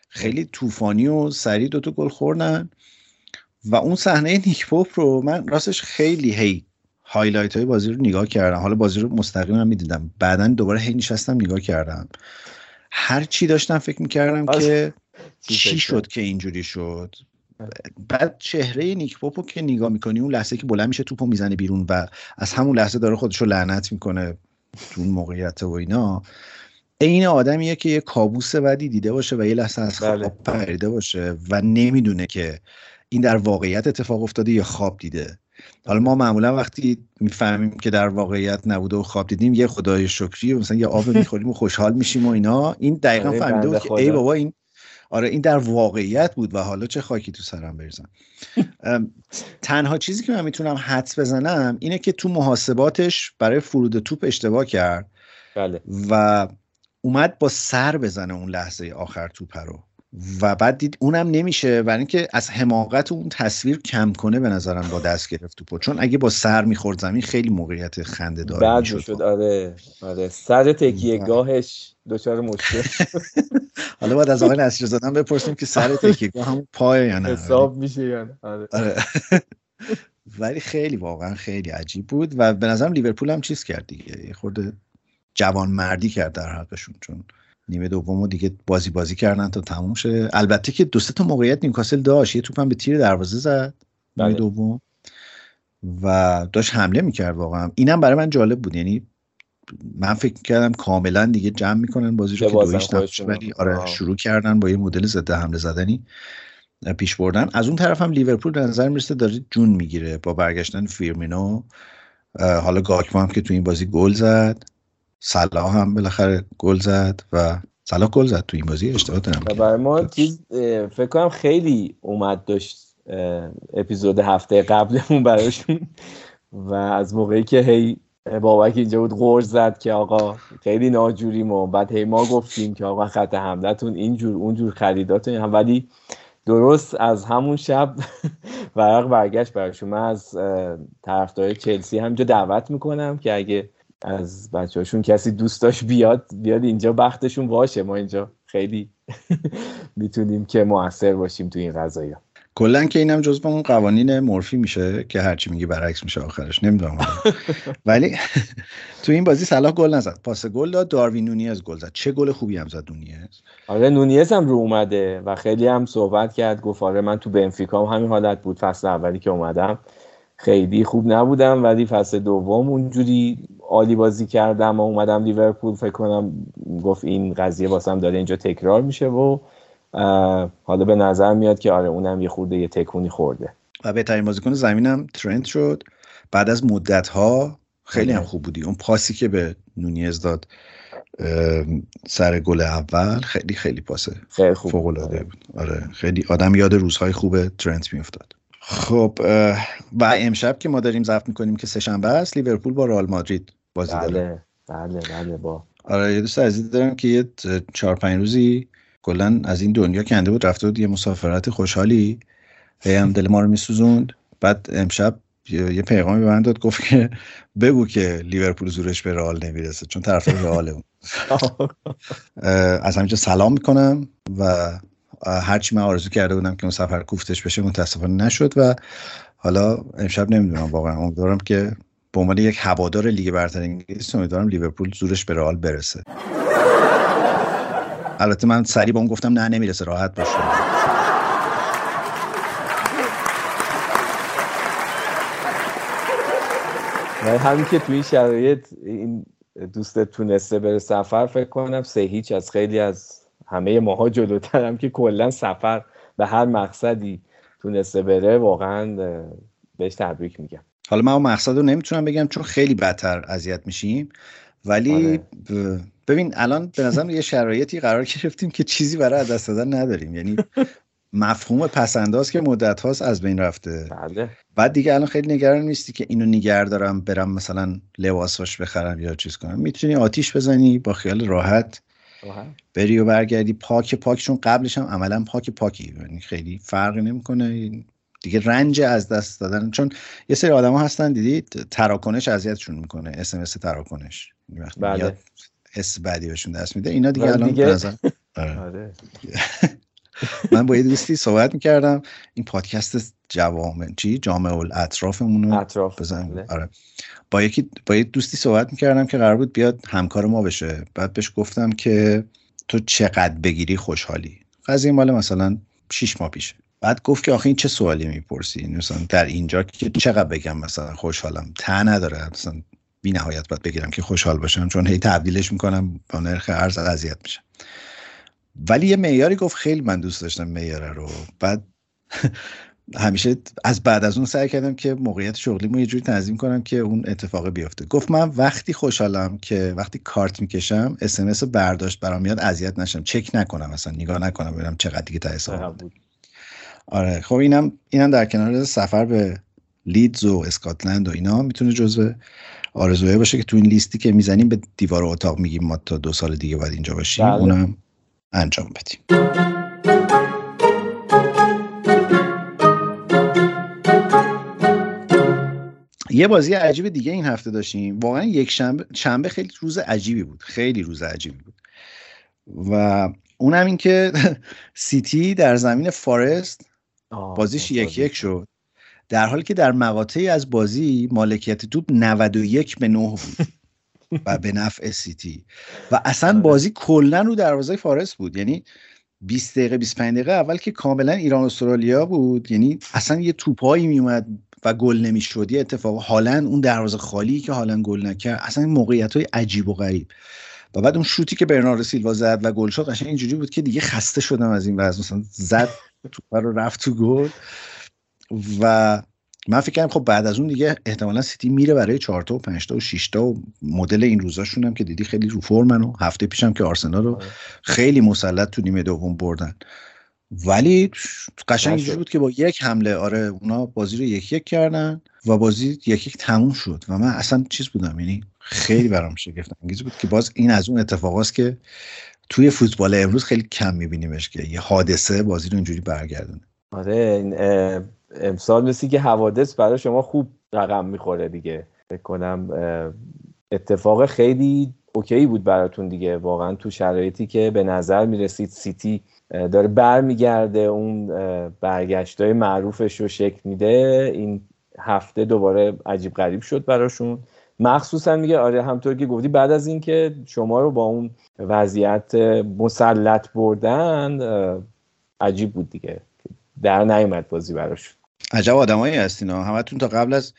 خیلی طوفانی و سریع دو تا گل خوردن و اون صحنه نیک پوپ رو من راستش خیلی هی highlight های بازی رو نگاه کردم. حالا بازی رو مستقیم هم می‌دیدم. بعدا دوباره هی نشستم نگاه کردم. هر چی داشتم فکر می‌کردم که چی شد که اینجوری شد؟ بعد چهره نیک پوپ و که نگاه می‌کنی اون لحظه که بلند میشه توپو می‌زنه بیرون و از همون لحظه داره خودشو لعنت می‌کنه تو اون موقعیت و اینا. عین آدمیه که یه کابوس بدی دیده باشه و یه لحظه از خواب بله. پریده باشه و نمی‌دونه که این در واقعیت اتفاق افتاده یا خواب دیده. حالا ما معمولا وقتی می‌فهمیم که در واقعیت نبوده و خواب دیدیم یه خدای شکری مثلا یه آب می‌خوریم و خوشحال میشیم و اینا. این دقیقا آره، فهمیده بود که ای بابا این آره این در واقعیت بود و حالا چه خاکی تو سرم بریزم. تنها چیزی که من می‌تونم حدس بزنم اینه که تو محاسباتش برای فرود توپ اشتباه کرد بله. و اومد با سر بزنه اون لحظه آخر توپ رو. و بعد دید اونم نمیشه برای اینکه از حماقت اون تصویر کم کنه به نظرم با دست گرفت توپو چون اگه با سر می‌خورد زمین خیلی موقعیت خنده دار می‌شد. آره آره. سر تکیه گاهش دچار مشکل. حالا باید از آقای نصیر زدن بپرسیم که سر تکیه گاه همون پای یا نه؟ حساب میشه یا نه؟ آره. آره. ولی خیلی واقعا خیلی عجیب بود و به نظرم لیورپول هم چیز کرد دیگه. یه خورده جوان مردی کرد در حقشون چون نیمه دوم دیگه بازی بازی کردن تا تموم شه. البته که دو تا موقعیت نیوکاسل داشت. یه توپم به تیر دروازه زد. نیمه بله. دوم. و داشت حمله می‌کرد واقعا. اینم برای من جالب بود. یعنی من فکر کردم کاملا دیگه جمع می‌کنن بازی رو که دویش نباشه ولی آره شروع کردن با یه مدل ضد حمله زدنی پیش بردن. از اون طرف هم لیورپول به نظر می‌رسه داره جون می‌گیره با برگشتن فیرمینو. حالا گاکما هم که تو این بازی گل زد صلاح هم بالاخره گل زد و صلاح گل زد تو این بازی اشتباه دارم برای ما چیز فکر کنم خیلی اومد داشت اپیزود هفته قبلمون براشون. و از موقعی که هی بابک اینجا بود غور زد که آقا خیلی ناجوریم و بعد هی ما گفتیم که آقا خط حملتون اینجور اونجور خریداتون هم. ولی درست از همون شب ورق برگشت براشون. من از طرفدار چلسی همجا دعوت می‌کنم که اگه از بچه هاشون کسی دوست داشت بیاد بیاد اینجا بختشون باشه. ما اینجا خیلی می‌تونیم که موثر باشیم تو این قضایی کلا که اینم جزو اون قوانین مورفی میشه که هرچی میگی برعکس میشه آخرش نمی‌دونم. ولی تو این بازی صلاح گل نزد. پاس گل داد داروین نونیز گل زد. چه گل خوبی هم زد نونیز. آره نونیز هم رو اومده و خیلی هم صحبت کرد گفت آره من تو بنفیکا هم همین حالت بود. فصل اولی که اومدم خیلی خوب نبودم ولی فصل دوم اونجوری عالی بازی کردم و اومدم لیورپول. فکر کنم گفت این قضیه واسم داره اینجا تکرار میشه و حالا به نظر میاد که آره اونم یه خورده یه تکونی خورده. و بهترین بازیکن زمینم ترنت شد. بعد از مدت ها خیلی هم خوب بودی. اون پاسی که به نونیز داد سر گل اول خیلی خیلی پاسه خیلی خوب فوق العاده بود. آره خیلی آدم یاد روزهای خوب ترنت میافتاد. خب و امشب که ما داریم ضبط می‌کنیم که سه شنبه است لیورپول با رئال مادرید بازی بله. داره بله بله با آره یه دوست عزیز دارم که یه چهار پنج روزی کلا از این دنیا کنده بود رفته بود یه مسافرت خوشحالی. هی هم دل ما رو میسوزوند. بعد امشب یه پیغامی به من داد گفت که بگو که لیورپول زورش به رئال نمی‌رسه چون طرف رئاله از همینجا سلام می‌کنم و هرچی من آرزو کرده بودم که اون سفر کوفتش بشه متاسفانه نشد و حالا امشب نمی‌دونم واقعا امیدوارم که به عنوان یک هوادار لیگ برتر انگلیس امیدوارم لیورپول زورش به رئال برسه. البته من سریع با اون گفتم نه نمی‌رسه راحت باشه همین که تو این شرایط این دوست تونسته بره سفر فکر کنم سه هیچ از خیلی از همه ماها جلوترم که کلا سفر به هر مقصدی تونسته بره واقعا بهش تبریک میگم حالا من اون مقصد رو نمی‌تونم بگم چون خیلی بدتر اذیت میشیم ولی آره. ببین الان به نظرم یه شرایطی قرار گرفتیم که چیزی برای دست دادن نداریم. یعنی مفهوم پسنداز که مدت هاست از بین رفته. بله. بعد دیگه الان خیلی نگران نیستی که اینو نگر دارم برم مثلا لباساش بخرم یا چیز کنم. می‌تونی آتیش بزنی با خیال راحت. بری و برگردی. پاک پاک چون قبلش هم عملا پاک پاکی. یعنی خیلی فرق نمی‌کنه. دیگه رنج از دست دادن. چون یه سری آدما هستن دیدید تراکنش اذیتشون می‌کنه. اس ام اس تراکنش. بله. حس بعدی بهشون دست میده. اینا دیگه الان دیگه... آره. آره. من با یه دوستی صحبت می‌کردم. این پادکست جوامع چی؟ جامعه الاطرافمون رو اطراف بزن بله. آره. با یکی با یه دوستی صحبت می‌کردم که قرار بود بیاد همکار ما بشه. بعد بهش گفتم که تو چقدر بگیری خوشحالی. قضیه مال مثلا 6 ماه پیشه. بعد گفت که آخه این چه سوالی می‌پرسی؟ مثلا در اینجا که چقدر بگم مثلا خوشحالم؟ ته نداره. مثلا بی نهایت باید بگیرم که خوشحال باشم چون هی تبدیلش می‌کنم با نرخ ارز اذیت میشم. ولی یه معیاری گفت خیلی من دوست داشتم معیاره رو. بعد همیشه از بعد از اون سعی کردم که موقعیت شغلیمو یه جوری تنظیم کنم که اون اتفاق بیفته. گفت من وقتی خوشحالم که وقتی کارت می‌کشم اس برداشت برام میاد اذیت نشم. چک نکنم مثلا نگاه نکنم ببینم چقدر دیگه تا حساب آره خب اینم اینم در کنار سفر به لیدز و اسکاتلند و اینا می‌تونه جزو آرزوهایی باشه که تو این لیستی که می‌زنیم به دیوار اتاق میگیم ما تا دو سال دیگه باید اینجا باشیم بله. اونم انجام بدیم. یه بازی عجیب دیگه این هفته داشتیم. واقعا یک شنبه شنبه خیلی روز عجیبی بود. خیلی روز عجیبی بود. و اونم این که سیتی در زمین فارست بازیش یک یک شد. در حالی که در مقاطعی از بازی مالکیت توپ 91 به 9 بود و به نفع سیتی. و اصلا آره. بازی کلا رو دروازه فارست بود. یعنی 20 دقیقه 25 دقیقه اول که کاملا ایران استرالیا بود. یعنی اصلا یه توپایی میومد و گل نمی‌شد. یه اتفاق. حالا اون دروازه خالی که حالا گل نکرد. اصلا موقعیت های عجیب و غریب. و بعد اون شوتی که برنارد سیلوا زد و گل شد قشنگ اینجوری بود که دیگه خسته شدم از این وضع. مثلا زد توپ رو رفت تو گل. و من فکر کنم خب بعد از اون دیگه احتمالا سیتی میره برای 4 تا و 5 تا و 6 تا و مدل این روزاشون هم که دیدی خیلی رو فرمن و هفته پیشم که آرسنال رو آره. خیلی مسلط تو نیمه دوم بردن. ولی قشنگ اینجوری بود که با یک حمله آره اونا بازی رو یک یک کردن و بازی یک یک تموم شد و من اصلا چیز بودم یعنی خیلی برام شگفت انگیز بود که باز این از اون اتفاقاست که توی فوتبال امروز خیلی کم میبینیمش که یه حادثه بازی رو اینجوری برگردونه. آره امسال مثل که حوادث برای شما خوب رقم می‌خوره دیگه. فکر کنم اتفاق خیلی اوکی بود براتون دیگه. واقعا تو شرایطی که به نظر می‌رسید سیتی داره برمیگرده اون برگشت های معروفش رو شکل میده. این هفته دوباره عجیب غریب شد براشون. مخصوصا میگه آره همطور که گفتی بعد از اینکه شما رو با اون وضعیت مسلط بردن عجیب بود دیگه. در نیومد بازی براشون عجب آدمایی هستین همتون تا قبل از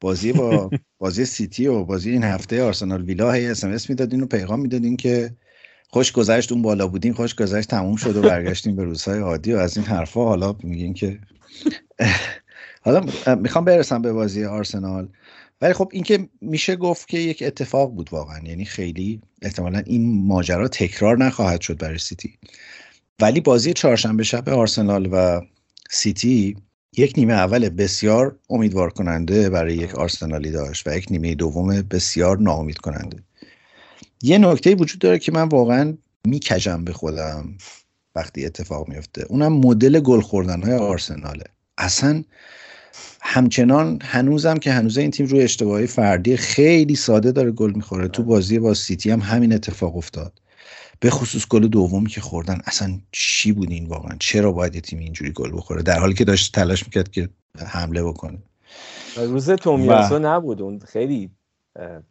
بازی با بازی سیتی و بازی این هفته آرسنال ویلا هی اس ام اس می‌دادین و پیغام می‌دادین که خوش گذشت اون بالا بودین خوش گذشت تموم شد و برگشتیم به روزهای عادی و از این حرفا حالا میگین که حالا می‌خوام برسم به بازی آرسنال. ولی خب اینکه میشه گفت که یک اتفاق بود واقعا. یعنی خیلی احتمالا این ماجرا تکرار نخواهد شد برای سیتی. ولی بازی چهارشنبه شب آرسنال و سیتی یک نیمه اول بسیار امیدوار کننده برای یک آرسنالی داشت و یک نیمه دوم بسیار ناامید کننده یه نکته وجود داره که من واقعا میکجم به خودم وقتی اتفاق میفته اونم مدل گل خوردن های آرسناله. اصلا همچنان هنوزم که هنوز این تیم روی اشتباهی فردی خیلی ساده داره گل می‌خوره. تو بازی با سیتی هم همین اتفاق افتاد. به خصوص گل دومی که خوردن اصلا چی بود این واقعا؟ چرا باید یه تیم اینجوری گل بخوره؟ در حالی که داشت تلاش می‌کرد که حمله بکنه. روز تومیاسو و... نبود اون خیلی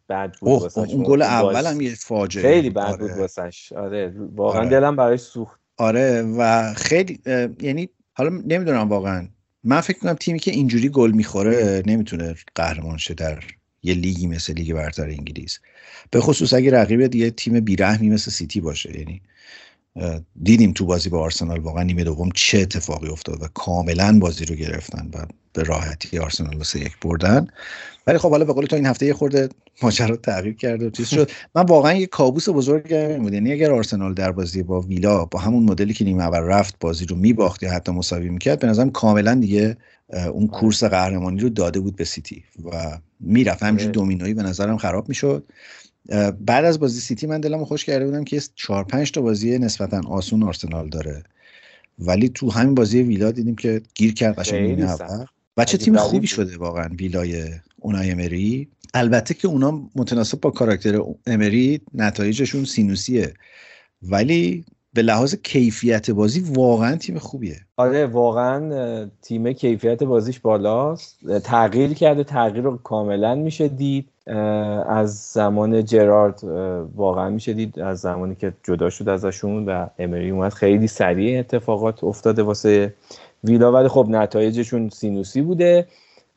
بد بود اون گل اول هم یه فاجعه خیلی بد آره. بود واسش آره واقعا آره. دلم براش سوخت. آره و خیلی یعنی حالا نمی‌دونم واقعا. من فکر کنم تیمی که اینجوری گل می‌خوره نمی‌تونه قهرمان شه در یه لیگی مثل لیگ برتر انگلیس. به خصوص اگه رقیب یه تیم بیرحمی مثل سیتی باشه یعنی دیدیم تو بازی با آرسنال واقعا نیمه دوم چه اتفاقی افتاد و کاملا بازی رو گرفتن و به راحتی آرسنال سه یک بردن. ولی خب حالا به قول تو این هفته یه خورده ماجرا تغییر کرد و چیز شد. من واقعا یه کابوس بزرگ بود. یعنی اگر آرسنال در بازی با ویلا با همون مدلی که نیمه اول رفت بازی رو میباخت یا حتی مساوی می‌کرد به نظرم کاملا دیگه اون کورس قهرمانی رو داده بود به سیتی و می‌رفت. همینجوری آره. دومینویی به نظرم خراب می‌شد. بعد از بازی سیتی من دلمو خوش کرده بودم که 4 5 تا بازی نسبتا آسون آرسنال داره. ولی تو همین بازی ویلا دیدیم که گیر کرد قشنگ اول. و چه تیم خوبی شده واقعا ویلای اونای امری. البته که اونا متناسب با کاراکتر امری نتایجشون سینوسیه. ولی به لحاظ کیفیت بازی واقعا تیم خوبیه. آره واقعا تیم کیفیت بازیش بالاست. تغییر کرده تغییر رو کاملا میشه دید. از زمان جرارد واقعا میشه دید. از زمانی که جدا شد ازشون و امری اومد خیلی سریع اتفاقات افتاده واسه ویلا. ولی خب نتایجشون سینوسی بوده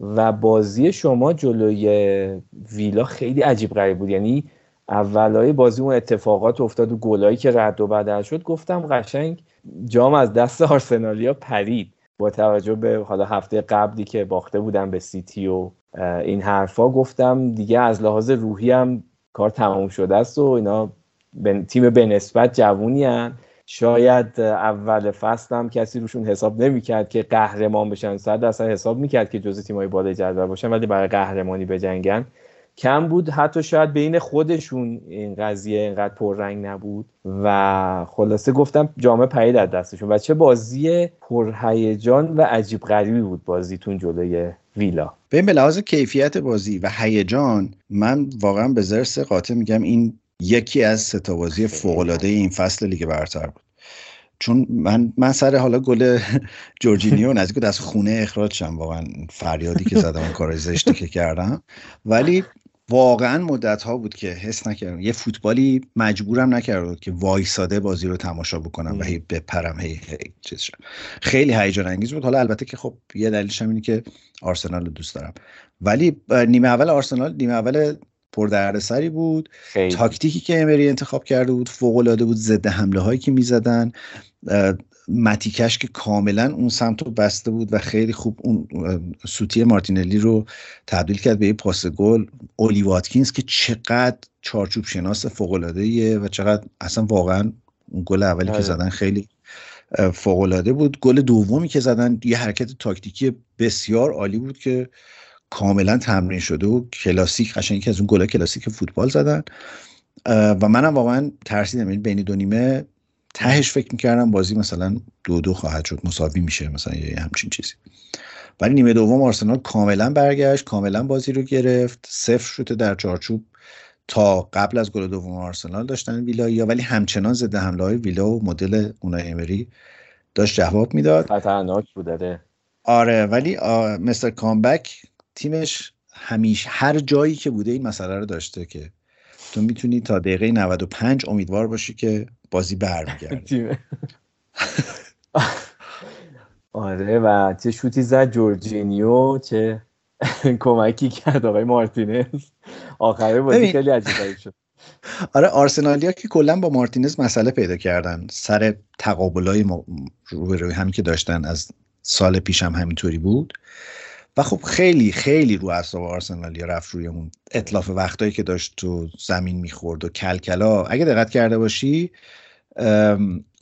و بازی شما جلوی ویلا خیلی عجیب غریب بود. یعنی اولای بازی اون اتفاقات افتاد و گلایی که رد و بدل شد گفتم قشنگ جام از دست آرسنالیا پرید. با توجه به حالا هفته قبلی که باخته بودم به سیتی و این حرفا گفتم دیگه از لحاظ روحی هم کار تمام شده است و اینا تیم به نسبت جوونی هن. شاید اول فصل هم کسی روشون حساب نمی‌کرد که قهرمان بشن. صد اصلا حساب می‌کرد که جز تیمای بالای جدول باشن ولی برای قهرمانی بجنگن. کم بود. حتی شاید بین خودشون این قضیه اینقدر پررنگ نبود. و خلاصه گفتم جامعه پرید از دستشون. و چه بازی پرهیجان و عجیب غریبی بود بازیتون جلوی ویلا. ببین به لحاظ کیفیت بازی و هیجان من واقعا به زرس قاطع میگم این یکی از ستا بازی فوق این فصل لیگ برتر بود. چون من من سر حالا گل جورجینیو نزدیک از خونه اخراج شدم واقعا فریادی که زدم کار زشتی که کردم. ولی واقعا مدت ها بود که حس نکردم. یه فوتبالی مجبورم نکرده بود که وایساده بازی رو تماشا بکنم و هی بپرم هی, هی چیز. خیلی هیجان انگیز بود. حالا البته که خب یه دلیلش هم اینه که آرسنال رو دوست دارم. ولی نیمه اول آرسنال نیمه اول پردردسری بود. خیلی. تاکتیکی که امری انتخاب کرده بود فوق العاده بود ضد حمله هایی که می‌زدن. متیکش که کاملا اون سمت رو بسته بود و خیلی خوب اون سوتی مارتینلی رو تبدیل کرد به یه پاس گل. اولی واتکینز که چقدر چارچوب شناس فوق العاده و چقدر اصلا واقعا اون گل اولی که آره. زدن خیلی فوق العاده بود. گل دومی که زدن یه حرکت تاکتیکی بسیار عالی بود که کاملا تمرین شده و کلاسیک قشنگ که از اون گل کلاسیک فوتبال زدن. و منم واقعا ترسیدم. یعنی بین دو نیمه تهش فکر می‌کردم بازی مثلا دو دو خواهد شد مساوی میشه مثلا یه همچین چیزی. ولی نیمه دوم آرسنال کاملا برگشت کاملا بازی رو گرفت صفر شده در چارچوب تا قبل از گل دوم آرسنال داشتن ویلا ولی همچنان ضد حمله های ویلا و مدل اونای امری داشت جواب می‌داد. خطرناک بوده آره. ولی مستر کامبک تیمش همیشه هر جایی که بوده این مسئله رو داشته که تو می‌تونی تا دقیقه 95 امیدوار باشی که بازی برمیگرده. آره و چه شوتی زد جورجینیو چه کمکی کرد آقای مارتینز. آخره بازی خیلی عجیب شد. آره آرسنالیا که کلا با مارتینز مسئله پیدا کردن. سر تقابلای روبروی همین که داشتن از سال پیشم هم همینطوری بود. و خب خیلی خیلی رو اعصاب آرسنالیا رفت روی اون اطلاف وقتایی که داشت تو زمین می‌خورد و کلکلا. اگه دقت کرده باشی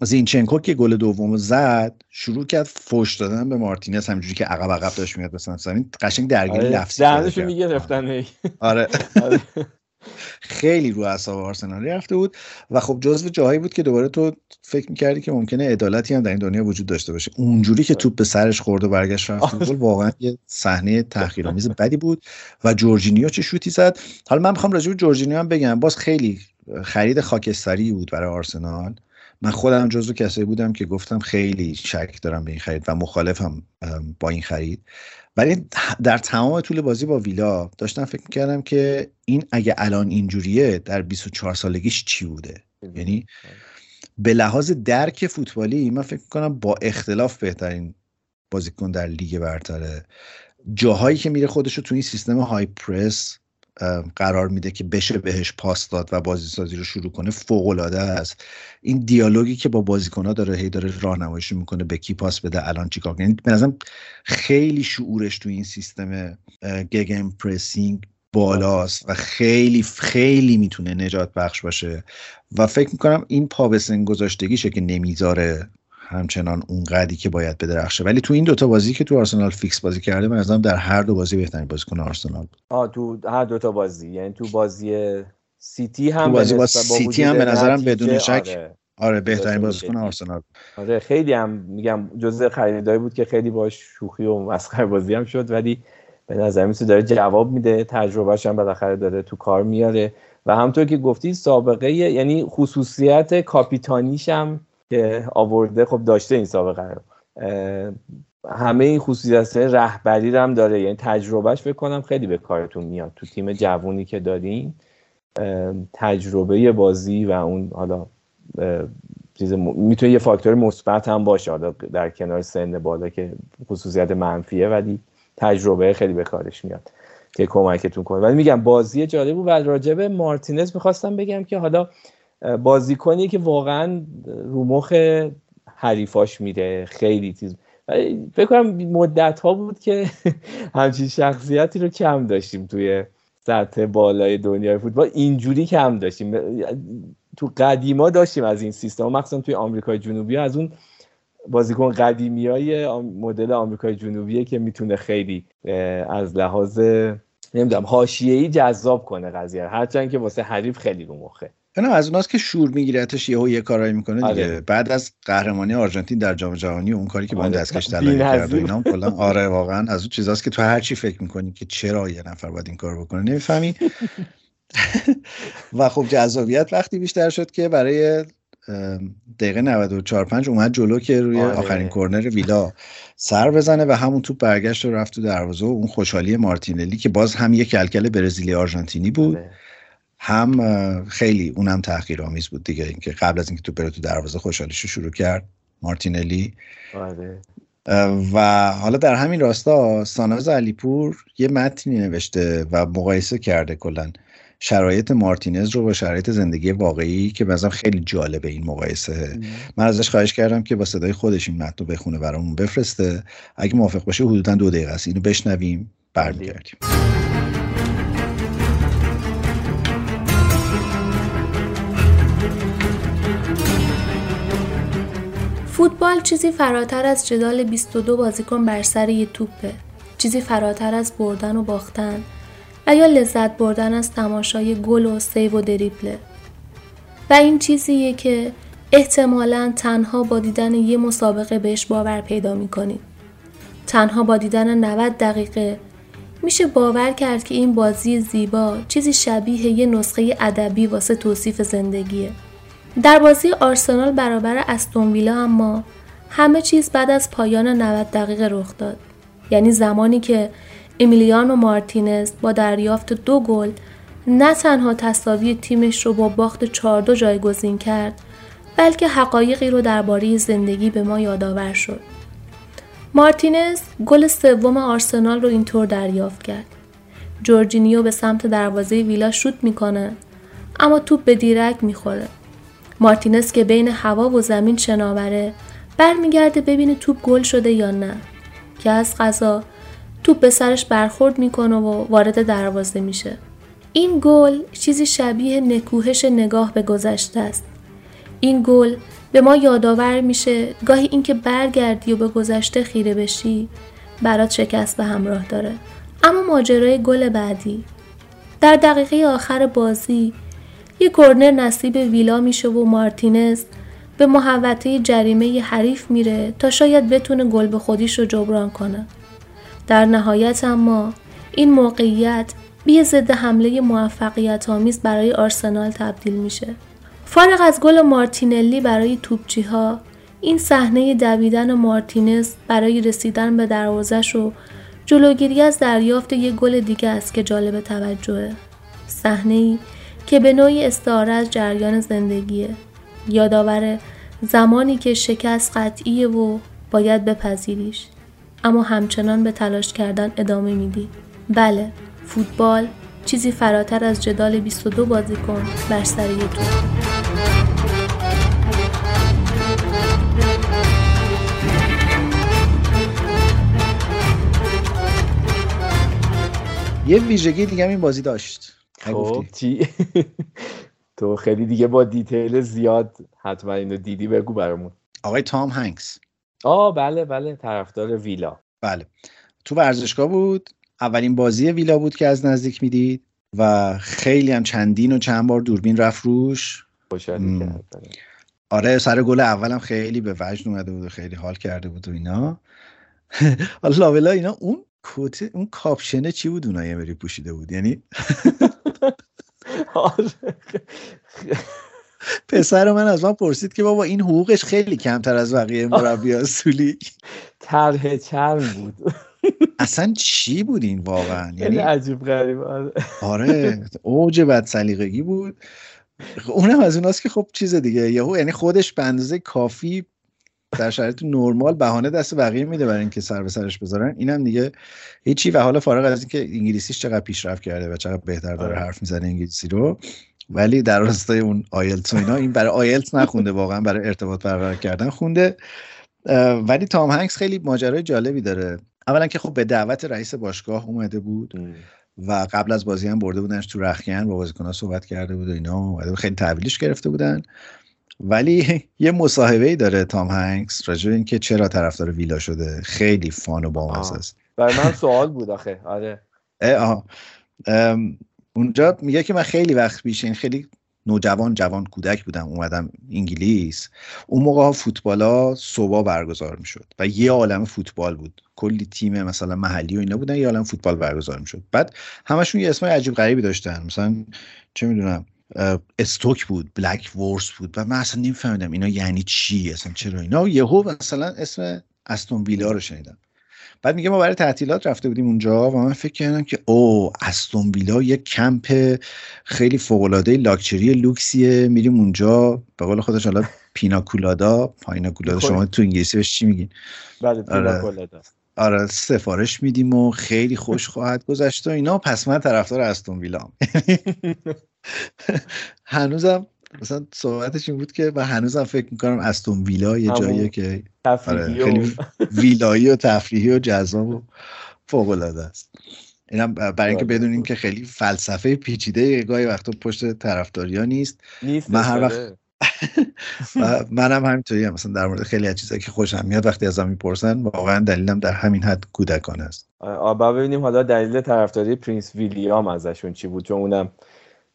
زینچنکو که گل دوم زد شروع کرد فوش دادن به مارتینز. همینجوری که عقب عقب داشت میاد مثلا زمین. قشنگ درگیری آره. لفظی دهنشو می‌گرفتن آره, آره. خیلی رو اعصاب آرسنال رفته بود. و خب جزو جاهایی بود که دوباره تو فکر می‌کردی که ممکنه عدالتی هم در این دنیا وجود داشته باشه. اونجوری که توپ به سرش خورد و برگشت رفت گل واقعا یه صحنه تحقیرآمیز بدی بود. و جورجینیو چه شوتی زد؟ حالا من می‌خوام راجع به جورجینیو هم بگم. باز خیلی خرید خاکستری بود برای آرسنال. من خودم جزو کسایی بودم که گفتم خیلی شک دارم به این خرید و مخالفم با این خرید. ولی در تمام طول بازی با ویلا داشتم فکر می‌کردم که این اگه الان اینجوریه در 24 سالگیش چی بوده؟ یعنی به لحاظ درک فوتبالی من فکر می‌کنم با اختلاف بهترین بازیکن در لیگ برتره. جاهایی که میره خودش رو تو این سیستم های پرس قرار میده که بشه بهش پاس داد و بازی سازی رو شروع کنه فوق العاده است. این دیالوگی که با بازیکن ها داره هی داره راهنماییش می‌کنه به کی پاس بده الان چیکار کنه. به نظرم خیلی شعورش تو این سیستم gegenpressing بالاست و خیلی خیلی می‌تونه نجات بخش باشه. و فکر می‌کنم این پا به سن گذاشتگیشه که نمی‌ذاره همچنان اون قدی که باید بدرخشه. ولی تو این دوتا بازی که تو آرسنال فیکس بازی کرده به نظرم در هر دو بازی بهترین بازیکن آرسنال بود. آه تو هر دوتا بازی. یعنی تو بازی سیتی هم تو بازی با سیتی هم به نظرم بدون شک آره, آره بهترین بازیکن آرسنال آره خیلی هم میگم جزء خریدای بود که خیلی باش شوخی و مسخره بازی هم شد ولی به نظر میسه داره جواب میده تجربهش هم بالاخره داره تو کار میاره. و همطور که گفتی سابقه یعنی خصوصیت کاپیتانیش هم که آورده خب داشته این سابقه رو. همه این خصوصیت رهبری هم داره. یعنی تجربهش فکر کنم خیلی به کارتون میاد. تو تیم جوونی که دارین تجربه بازی و اون حالا چیز می‌تونه یه فاکتور مثبت هم باشه. حالا در کنار سن بالا که خصوصیت منفیه ولی تجربه خیلی به کارش میاد که کمکتون کنه. ولی میگم بازی جالب بود و راجب مارتینز می‌خواستم بگم که حالا بازیکنی که واقعا رو مخ حریفاش میره. خیلی چیز. فکر کنم مدت ها بود که همچین شخصیتی رو کم داشتیم توی سطح بالای دنیای فوتبال. اینجوری کم داشتیم. تو قدیما داشتیم از این سیستم. مخصوصا توی آمریکای جنوبی. از اون بازیکن قدیمی های مدل آمریکای جنوبیه که می‌تونه خیلی از لحاظ نمی‌دونم حاشیه‌ای جذاب کنه قضیه هرچند که واسه حریف خیلی رو مخه. نه از اوناست که شور میگیرتش یهو یه کارایی می‌کنه دیگه آره. بعد از قهرمانی آرژانتین در جام جهانی اون کاری که با اون آره. دستکش طلایی کرد و اینا کلا آره واقعا از اون چیزاست که تو هر چی فکر می‌کنی که چرا یه نفر باید این کار بکنه نمی‌فهمی و خب جذابیت وقتی بیشتر شد که برای دقیقه 94 5 اومد جلو که روی آره. آخرین کرنر ویلا سر بزنه و همون توپ برگشت و رفت تو دروازه و اون خوشحالی مارتینلی که باز هم یه کلکل برزیلی آرژانتینی بود آره. هم خیلی اونم تحقیرآمیز بود دیگه. اینکه قبل از اینکه تو بره تو دروازه خوشحالیش رو شروع کرد مارتینلی. آره. و حالا در همین راستا ساناز علیپور یه متنی نوشته و مقایسه کرده کلا شرایط مارتینز رو با شرایط زندگی واقعی که مثلا خیلی جالبه این مقایسه. من ازش خواهش کردم که با صدای خودش این متن رو بخونه برامون بفرسته. اگه موافق باشه حدودا دو دقیقه است. اینو بشنویم. برمیگردیم. فوتبال چیزی فراتر از جدال 22 بازیکن بر سر یه توپه. چیزی فراتر از بردن و باختن و یا لذت بردن از تماشای گل و سیو و دریبله. و این چیزیه که احتمالا تنها با دیدن یه مسابقه بهش باور پیدا می‌کنید. تنها با دیدن 90 دقیقه میشه باور کرد که این بازی زیبا چیزی شبیه یه نسخه ادبی واسه توصیف زندگیه. در بازی آرسنال برابر استون ویلا اما همه چیز بعد از پایان 90 دقیقه رخ داد. یعنی زمانی که امیلیانو مارتینز با دریافت دو گل نه تنها تصاوی تیمش رو با باخت 4 دو جایگزین کرد بلکه حقایقی رو درباره زندگی به ما یادآور شد. مارتینز گل سوم آرسنال رو اینطور دریافت کرد. جورجینیو به سمت دروازه ویلا شوت می‌کنه اما توپ به دیرک می‌خوره. مارتینز که بین هوا و زمین شناوره برمیگرده ببینه توپ گل شده یا نه. که از غذا توپ به سرش برخورد می‌کنه و وارد دروازه میشه. این گل چیزی شبیه نکوهش نگاه به گذشته است. این گل به ما یادآور میشه گاهی اینکه برگردی و به گذشته خیره بشی برات شکست به همراه داره. اما ماجرای گل بعدی. در دقیقه آخر بازی یه کرنر نصیب ویلا میشه و مارتینز به محوطه جریمه حریف میره تا شاید بتونه گل به خودیش رو جبران کنه. در نهایت اما این موقعیت به ضد حمله موفقیت آمیز برای آرسنال تبدیل میشه. فارغ از گل مارتینلی برای توپچی ها این صحنه دویدن مارتینز برای رسیدن به دروازش و جلوگیری از دریافت یک گل دیگه است که جالب توجهه. صحنه ای که به نوعی استعاره از جریان زندگیه. یادآور زمانی که شکست قطعیه و باید بپذیریش. اما همچنان به تلاش کردن ادامه میدی. بله، فوتبال چیزی فراتر از جدال 22 بازیکن بر سر یک یه ویژگی دیگه این بازی داشت تو خیلی دیگه با دیتیل زیاد حتما اینو دیدی بگو برامون. آقای تام هنگس. آه بله بله طرفدار ویلا. بله. تو ورزشگاه بود اولین بازی ویلا بود که از نزدیک می‌دید و خیلی هم چندین و چند بار دوربین رفت روش. آره سر گل اولم خیلی به وجد اومده بود و خیلی حال کرده بود و اینا. لاولا اینا اون کوت اون کاپشنه چی بود؟ اونایی امری پوشیده بود یعنی. پسر من از من پرسید که بابا این حقوقش خیلی کمتر از بقیه مربی اصولی طرح چرم بود. اصلا چی بود این واقعا یعنی عجیب غریب آره, آره، اوج بد سلیقگی بود اونم از اوناست که خب چیز دیگه یهو یعنی خودش به اندازه کافی در شرایط نرمال بهانه دست بقیه میده برای اینکه سر به سرش بذارن. اینم دیگه هیچی و حالا فارغ از اینکه انگلیسیش چقدر پیشرفت کرده و چقدر بهتر داره آره. حرف می‌زنه انگلیسی رو ولی در راستای اون آیلتس و اینا این برای آیلتس نخونده واقعا برای ارتباط برقرار کردن خونده. ولی تام هنگس خیلی ماجرای جالبی داره. اولا که خب به دعوت رئیس باشگاه اومده بود و قبل از بازی هم برده بودنش تو رخکن با بازیکن‌ها صحبت کرده بود و اینا خیلی تحویلش گرفته بودن. ولی یه مصاحبه ای داره تام هنگس راجع اینکه چرا طرفدار ویلا شده. خیلی فان و بامزه است. برای من سوال بود آخه. آره. آه. اونجا میگه که من خیلی وقت پیش این خیلی نوجوان جوان کودک بودم اومدم انگلیس. اون موقع ها فوتبال ها صبح برگزار می‌شد و یه عالم فوتبال بود. کلی تیم مثلا محلی و اینا بودن یه عالم فوتبال برگزار می‌شد. بعد همشون یه اسم عجیب غریبی داشتن. مثلا چه می‌دونم. استوک بود بلک ورس بود. و من اصلا نمیفهمیدم اینا یعنی چی؟ اصلا چرا اینا؟ یهو مثلا اسم استون ویلا رو شنیدم. بعد میگه ما برای تعطیلات رفته بودیم اونجا و من فکر کردم که او استون ویلا یک کمپ خیلی فوق العاده لاکچری لوکسیه. میریم اونجا. به قول خودش حالا پیناکولادا. پایناکولادا شما تو انگلیسی بهش چی میگین؟ بله پیناکولادا. آره سفارش میدیم و خیلی خوش خواهد گذشت و اینا. پس من طرفدار استون ویلا هنوزم مثلا صحبتش این بود که و هنوزم فکر می‌کنم استون ویلا یه جاییه که آره خیلی ویلایی و تفریحی و جذاب و فوق العاده است. اینم برای اینکه آره. بدونیم که خیلی فلسفه پیچیده گاهی وقتا پشت طرفداریا نیست. نیست من هر وقت منم همینطوری مثلا در مورد خیلی از چیزایی که خوشم میاد وقتی ازم می‌پرسن واقعا دلیلم در همین حد کودکانه است. آبا ببینیم حالا دلیل طرفداری پرینس ویلیام ازشون چی بود چون اونم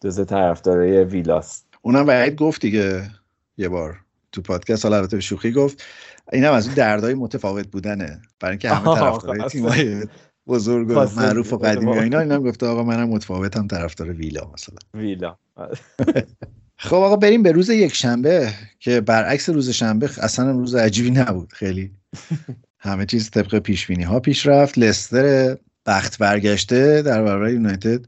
جزء طرفدارای ویلاست. اونم باید گفت دیگه یه بار تو پادکست حالا البته به شوخی گفت. اینم از اون دردای متفاوت بودنه. برای اینکه همه طرفدارای تیمای بزرگ و معروف و قدیمی و اینا اینم گفته آقا منم متفاوتم طرفدار ویلا مثلا. ویلا. خب آقا بریم به روز یک شنبه که برعکس روز شنبه اصلا روز عجیبی نبود. خیلی همه چیز طبق پیش بینی ها پیش رفت. لستر بخت برگشته در برابر یونایتد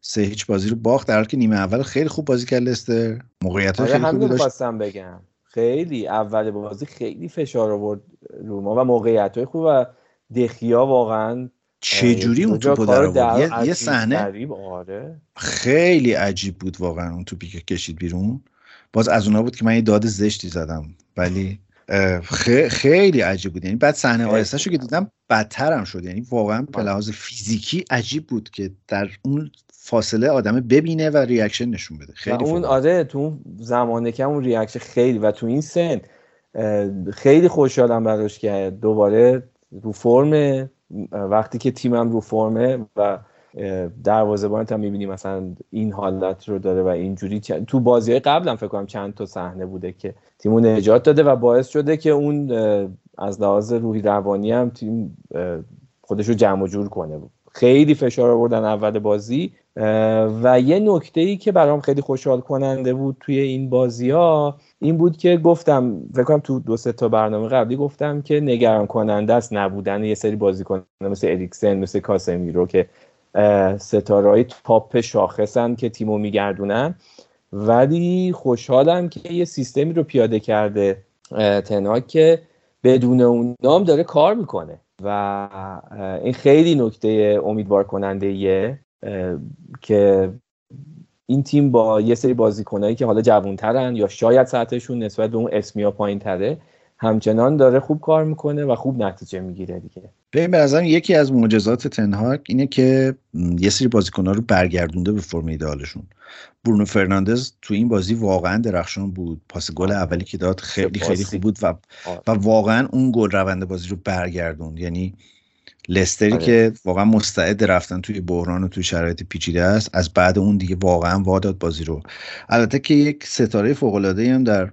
سه هیچ بازی رو باخت در حالی که نیمه اول خیلی خوب بازی کرد لستر. موقعیت آره خیلی خوبی داشت. بگم. خیلی اول بازی خیلی فشار آورد رو ما و موقعیت های خوب و دخیا واقعا چه جوری اون توپو در آورد یه صحنه آره. خیلی عجیب بود واقعا اون توپی که کشید بیرون. باز از اونا بود که من یه داد زشتی زدم ولی خیلی عجیب بود. یعنی بعد صحنه آهسته که دیدم بدترم شد. یعنی واقعا به لحاظ فیزیکی عجیب بود که در اون فاصله آدم ببینه و reaction نشون بده. خیلی اون آره تو زمانه که اون reaction خیلی و تو این سن خیلی خوشحالم براش که دوباره رو فرم وقتی که تیمم رو فرمه و دروازه‌بانت هم می‌بینی مثلا این حالت رو داره و اینجوری تو بازی قبلم فکر کنم چند تا صحنه بوده که تیمو نجات داده و باعث شده که اون از لحاظ روحی روانی هم تیم خودش رو جمع و جور کنه. خیلی فشار آوردن اول بازی. و یه نکته ای که برام خیلی خوشحال کننده بود توی این بازی ها این بود که گفتم فکر کنم تو دو سه تا برنامه قبلی گفتم که نگران کننده است نبودن یه سری بازیکن مثل اریکسن مثل کاسمیرو که ستارهای تاپ شاخصن که تیمو میگردونن. ولی خوشحالم که یه سیستمی رو پیاده کرده تنهاک که بدون اون نام داره کار می‌کنه. و این خیلی نکته امیدوار کننده یه که این تیم با یه سری بازیکنایی که حالا جوانترن یا شاید سطحشون نسبت به اون اسمیا پایین تره همچنان داره خوب کار می‌کنه و خوب نتیجه می‌گیره دیگه. ببین به نظرم یکی از معجزات تنهاک اینه که یه سری بازیکن‌ها رو برگردونده به فرم ایدالشون برونو فرناندز تو این بازی واقعا درخشان بود. پاس گل اولی که داد خیلی خیلی خوب بود و و واقعا اون گل روند بازی رو برگردوند. یعنی لستری آره. که واقعا مستعد رفتن توی بحران و توی شرایط پیچیده است از بعد اون دیگه واقعا واداد بازی رو. البته که یک ستاره فوق العاده هم در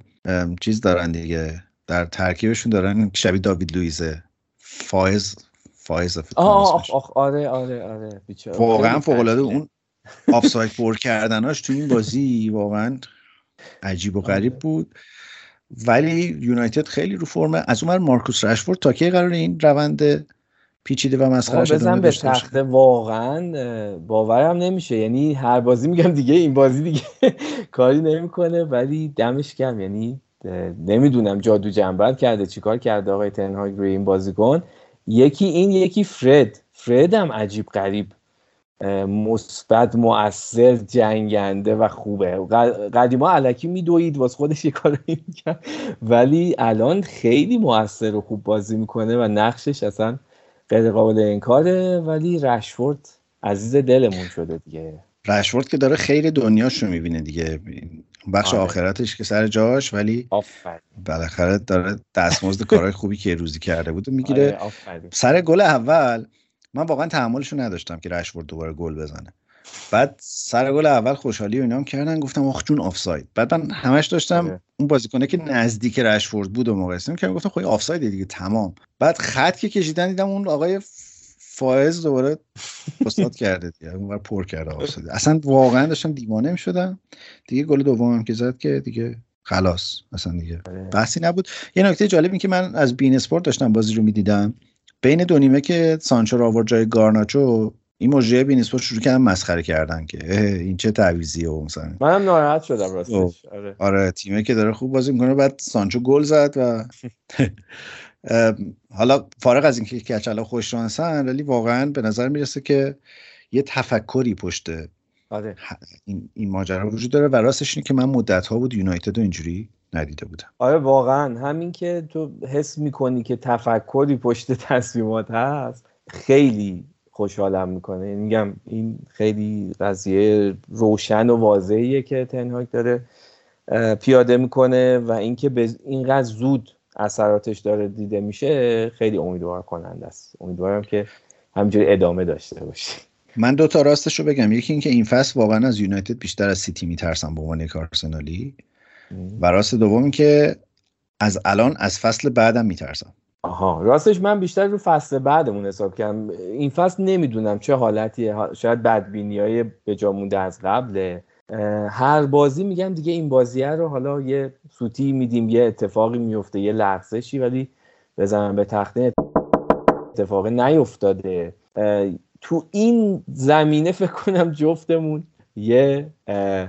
چیز دارن دیگه. در ترکیبشون دارن شبیه داوید لویزه فاس فاس آه آره آره آره. واقعا فوق العاده اون آفساید فور کردناش تو این بازی واقعا عجیب و غریب آره. بود. ولی یونایتد خیلی رو فرمه از اون مارکوس رشفورد تا کی قرار این روند پیچیده و مسخره شده بزن به تخته واقعا باورم نمیشه. یعنی هر بازی میگم دیگه این بازی دیگه کاری نمی‌کنه ولی دمش کم یعنی نمی‌دونم جادو جنبت کرده چیکار کرده آقای تنهاگ روی این بازیکن. یکی این یکی فرد. فرد هم عجیب غریب. مثبت مؤثر جنگنده و خوبه. قدیما علکی میدوید واسه خودش یه کار می‌کرد. ولی الان خیلی مؤثر و خوب بازی می‌کنه و نقشش اصلا غیر قابل انکاره ولی رشفورد عزیز دلمون شده دیگه. رشفورد که داره خیر دنیاش رو می‌بینه دیگه. بخش آره. آخرتش که سر جاش ولی بالاخره داره دستمزد کارهای خوبی که روزی کرده بود می‌گیره. آره سر گل اول من واقعا تحملش رو نداشتم که رشفورد دوباره گل بزنه. بعد سر گل اول خوشحالی و اینام کردن. گفتم آخ جون آفساید. بعد من همش داشتم آره. اون بازیکنه که نزدیک رشفورد بود و مقایسه که گفتم خب آفساید دیگه تمام. بعد خط که کشیدن دیدم اون آقای فائز دوباره استاد کرده دیگه. اون پر کرده آفساید. اصلا واقعا داشتم دیوانه می‌شدم. دیگه گل دومم که زد که دیگه خلاص. اصلا دیگه آره. بحثی نبود. یه نکته جالب این که من از بین اسپورت داشتم بازی رو می‌دیدم. بین دو نیمه که سانچو آورد جای گارناچو این مجری بین اسپورت شروع کردن مسخره کردن که این چه تعویضیه و مثلا منم ناراحت شدم راستش آره. آره تیمه که داره خوب بازی می‌کنه بعد سانچو گل زد و حالا فارغ از اینکه کچلا خوش رانسن ولی واقعا به نظر می‌رسه که یه تفکری پشته آره. این, این ماجرا وجود داره و راستش اینه که من مدت ها بود یونایتد و اینجوری ندیده بودم آره واقعا همین که تو حس می‌کنی که تفکری پشت تصمیمات هست خیلی خوشحالم می‌کنه. یعنی میگم این خیلی قضیه روشن و واضحیه که تنهاک داره پیاده می‌کنه و اینکه به اینقدر زود اثراتش داره دیده میشه خیلی امیدوار کننده است. امیدوارم که همینجوری ادامه داشته باشه من دو تا راستش رو بگم. یکی اینکه این فصل واقعا از یونایتد بیشتر از سیتی میترسم به عنوان یک آرسنالی. و راست دوم که از الان از فصل بعدم میترسم. آها راستش من بیشتر رو فصل بعدمون حساب کردم. این فصل نمی‌دونم چه حالتیه. شاید بدبینی های به جا مونده از قبله. هر بازی میگم دیگه این بازیه رو حالا یه سوتی میدیم یه اتفاقی میفته یه لغزشی ولی بزنم به تخته اتفاقی نیفتاده. تو این زمینه فکر کنم جفتمون یه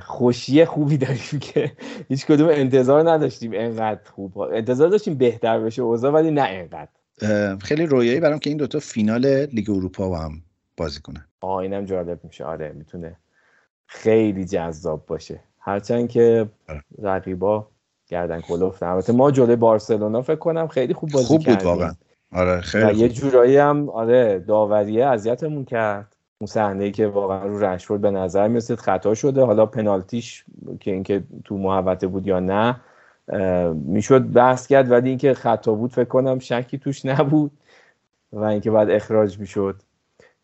خوشی خوبی داریم که هیچ کدوم انتظار نداشتیم انقدر خوب انتظار داشتیم بهتر بشه اوضاع ولی نه انقدر. خیلی رویایی برام که این دوتا فینال لیگ اروپا با هم بازی کنن. آه اینم جالب میشه. آره می‌تونه خیلی جذاب باشه. هرچند که آره. رقیبا گردن کلوف البته ما جلوی بارسلونا فکر کنم خیلی خوب بازی خوب بود واقعا. آره خیلی یه جورایی هم آره داوریه اذیتمون کرد. اون صحنه که واقعا رو رشفورد به نظر می‌رسید خطا شده. حالا پنالتیش که اینکه تو محوطه بود یا نه می‌شد بحث کرد ولی اینکه خطا بود فکر کنم شکی توش نبود و اینکه بعد اخراج می‌شد.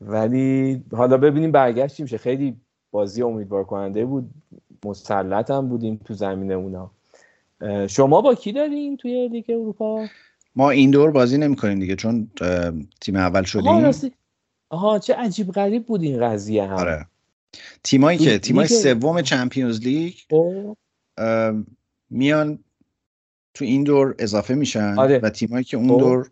ولی حالا ببینیم برگشت میشه. خیلی بازی امیدوار کننده بود. مسلط هم بودیم تو زمین اونا. شما با کی داریم توی لیگ اروپا؟ ما این دور بازی نمی‌کنیم دیگه چون تیم اول شدیم. آها چه عجیب غریب بود این قضیه هم آره تیمایی که تیمای سوم چمپیونز لیگ خب. میان تو این دور اضافه میشن آره. و تیمایی که اون خب. دور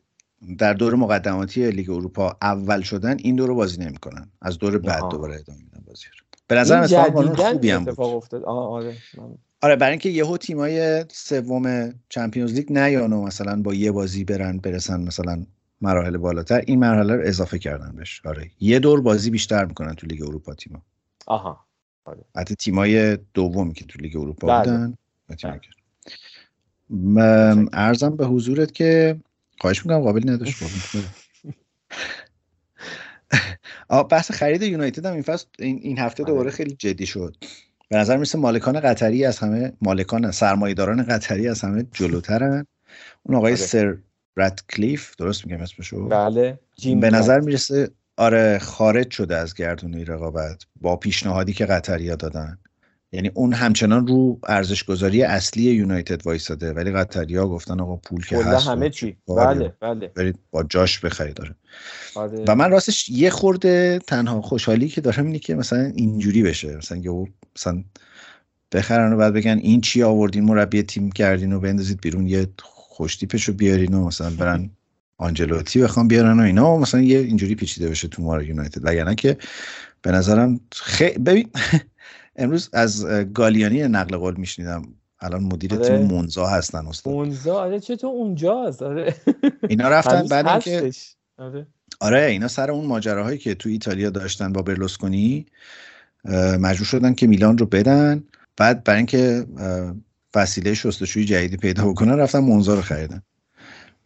در دور مقدماتی لیگ اروپا اول شدن این دور رو بازی نمی‌کنن از دور بعد آها. دوباره ادامه میدن بازی رو به نظر جدیداً خوبی هم اتفاق بود افتاد آه آره من- آره برای اینکه یهو تیمای سوم چمپیونز لیگ نیان و مثلا با یه بازی برن برسن مثلا مراحل بالاتر این مرحله رو اضافه کردن بهش. آره. یه دور بازی بیشتر می‌کنن تو لیگ اروپا تیما آها. حتی تیمای دومی که تو لیگ اروپا بله. بودن تیمایی بله. ارزم به حضورت که خواهش می‌کنم قابل نداشت بحث خرید یونایتد هم این فصل این, هفته آره. دوباره خیلی جدی شد. به نظر می‌رسه مالکان قطری از همه مالکان سرمایه‌داران قطری از همه جلوترن. اون آقای آره. سر راتکلیف درست میگم اسمشو؟ بله جیم به نظر. می‌رسه آره خارج شده از گردونه رقابت با پیشنهادی که قطریا دادن. یعنی اون همچنان رو ارزش گذاری اصلی یونایتد وایساده ولی قطریا گفتن آقا پول که هست همه و چی. کاری بله بله. برید با جاش بخرید داره آره. و من راستش یه خورده تنها خوشحالی که دارم اینه که مثلا اینجوری بشه. مثلا یهو مثلا بخرن و بعد بگن این چی آوردین مربی تیم کردین و بندازید بیرون یه خوشتیپش رو بیارین و مثلا برن آنجلوتی بخوام بیارن و اینا و مثلا یه اینجوری پیچیده بشه تو مارا یونایتد. وگرنه که به نظرم خیلی ببین امروز از گالیانی نقل قول میشنیدم. الان مدیر آره. تیم مونزا هستن استاد. اونجا آره چطور اونجاست آره. اینا رفتن بعد اینکه. آره. آره اینا سر اون ماجراهایی که تو ایتالیا داشتن با برلوسکونی مجبور شدن که میلان رو بدن. بعد برای اینکه وسیله شستشویی جدیدی پیدا بکنن رفتن مونزا رو خریدن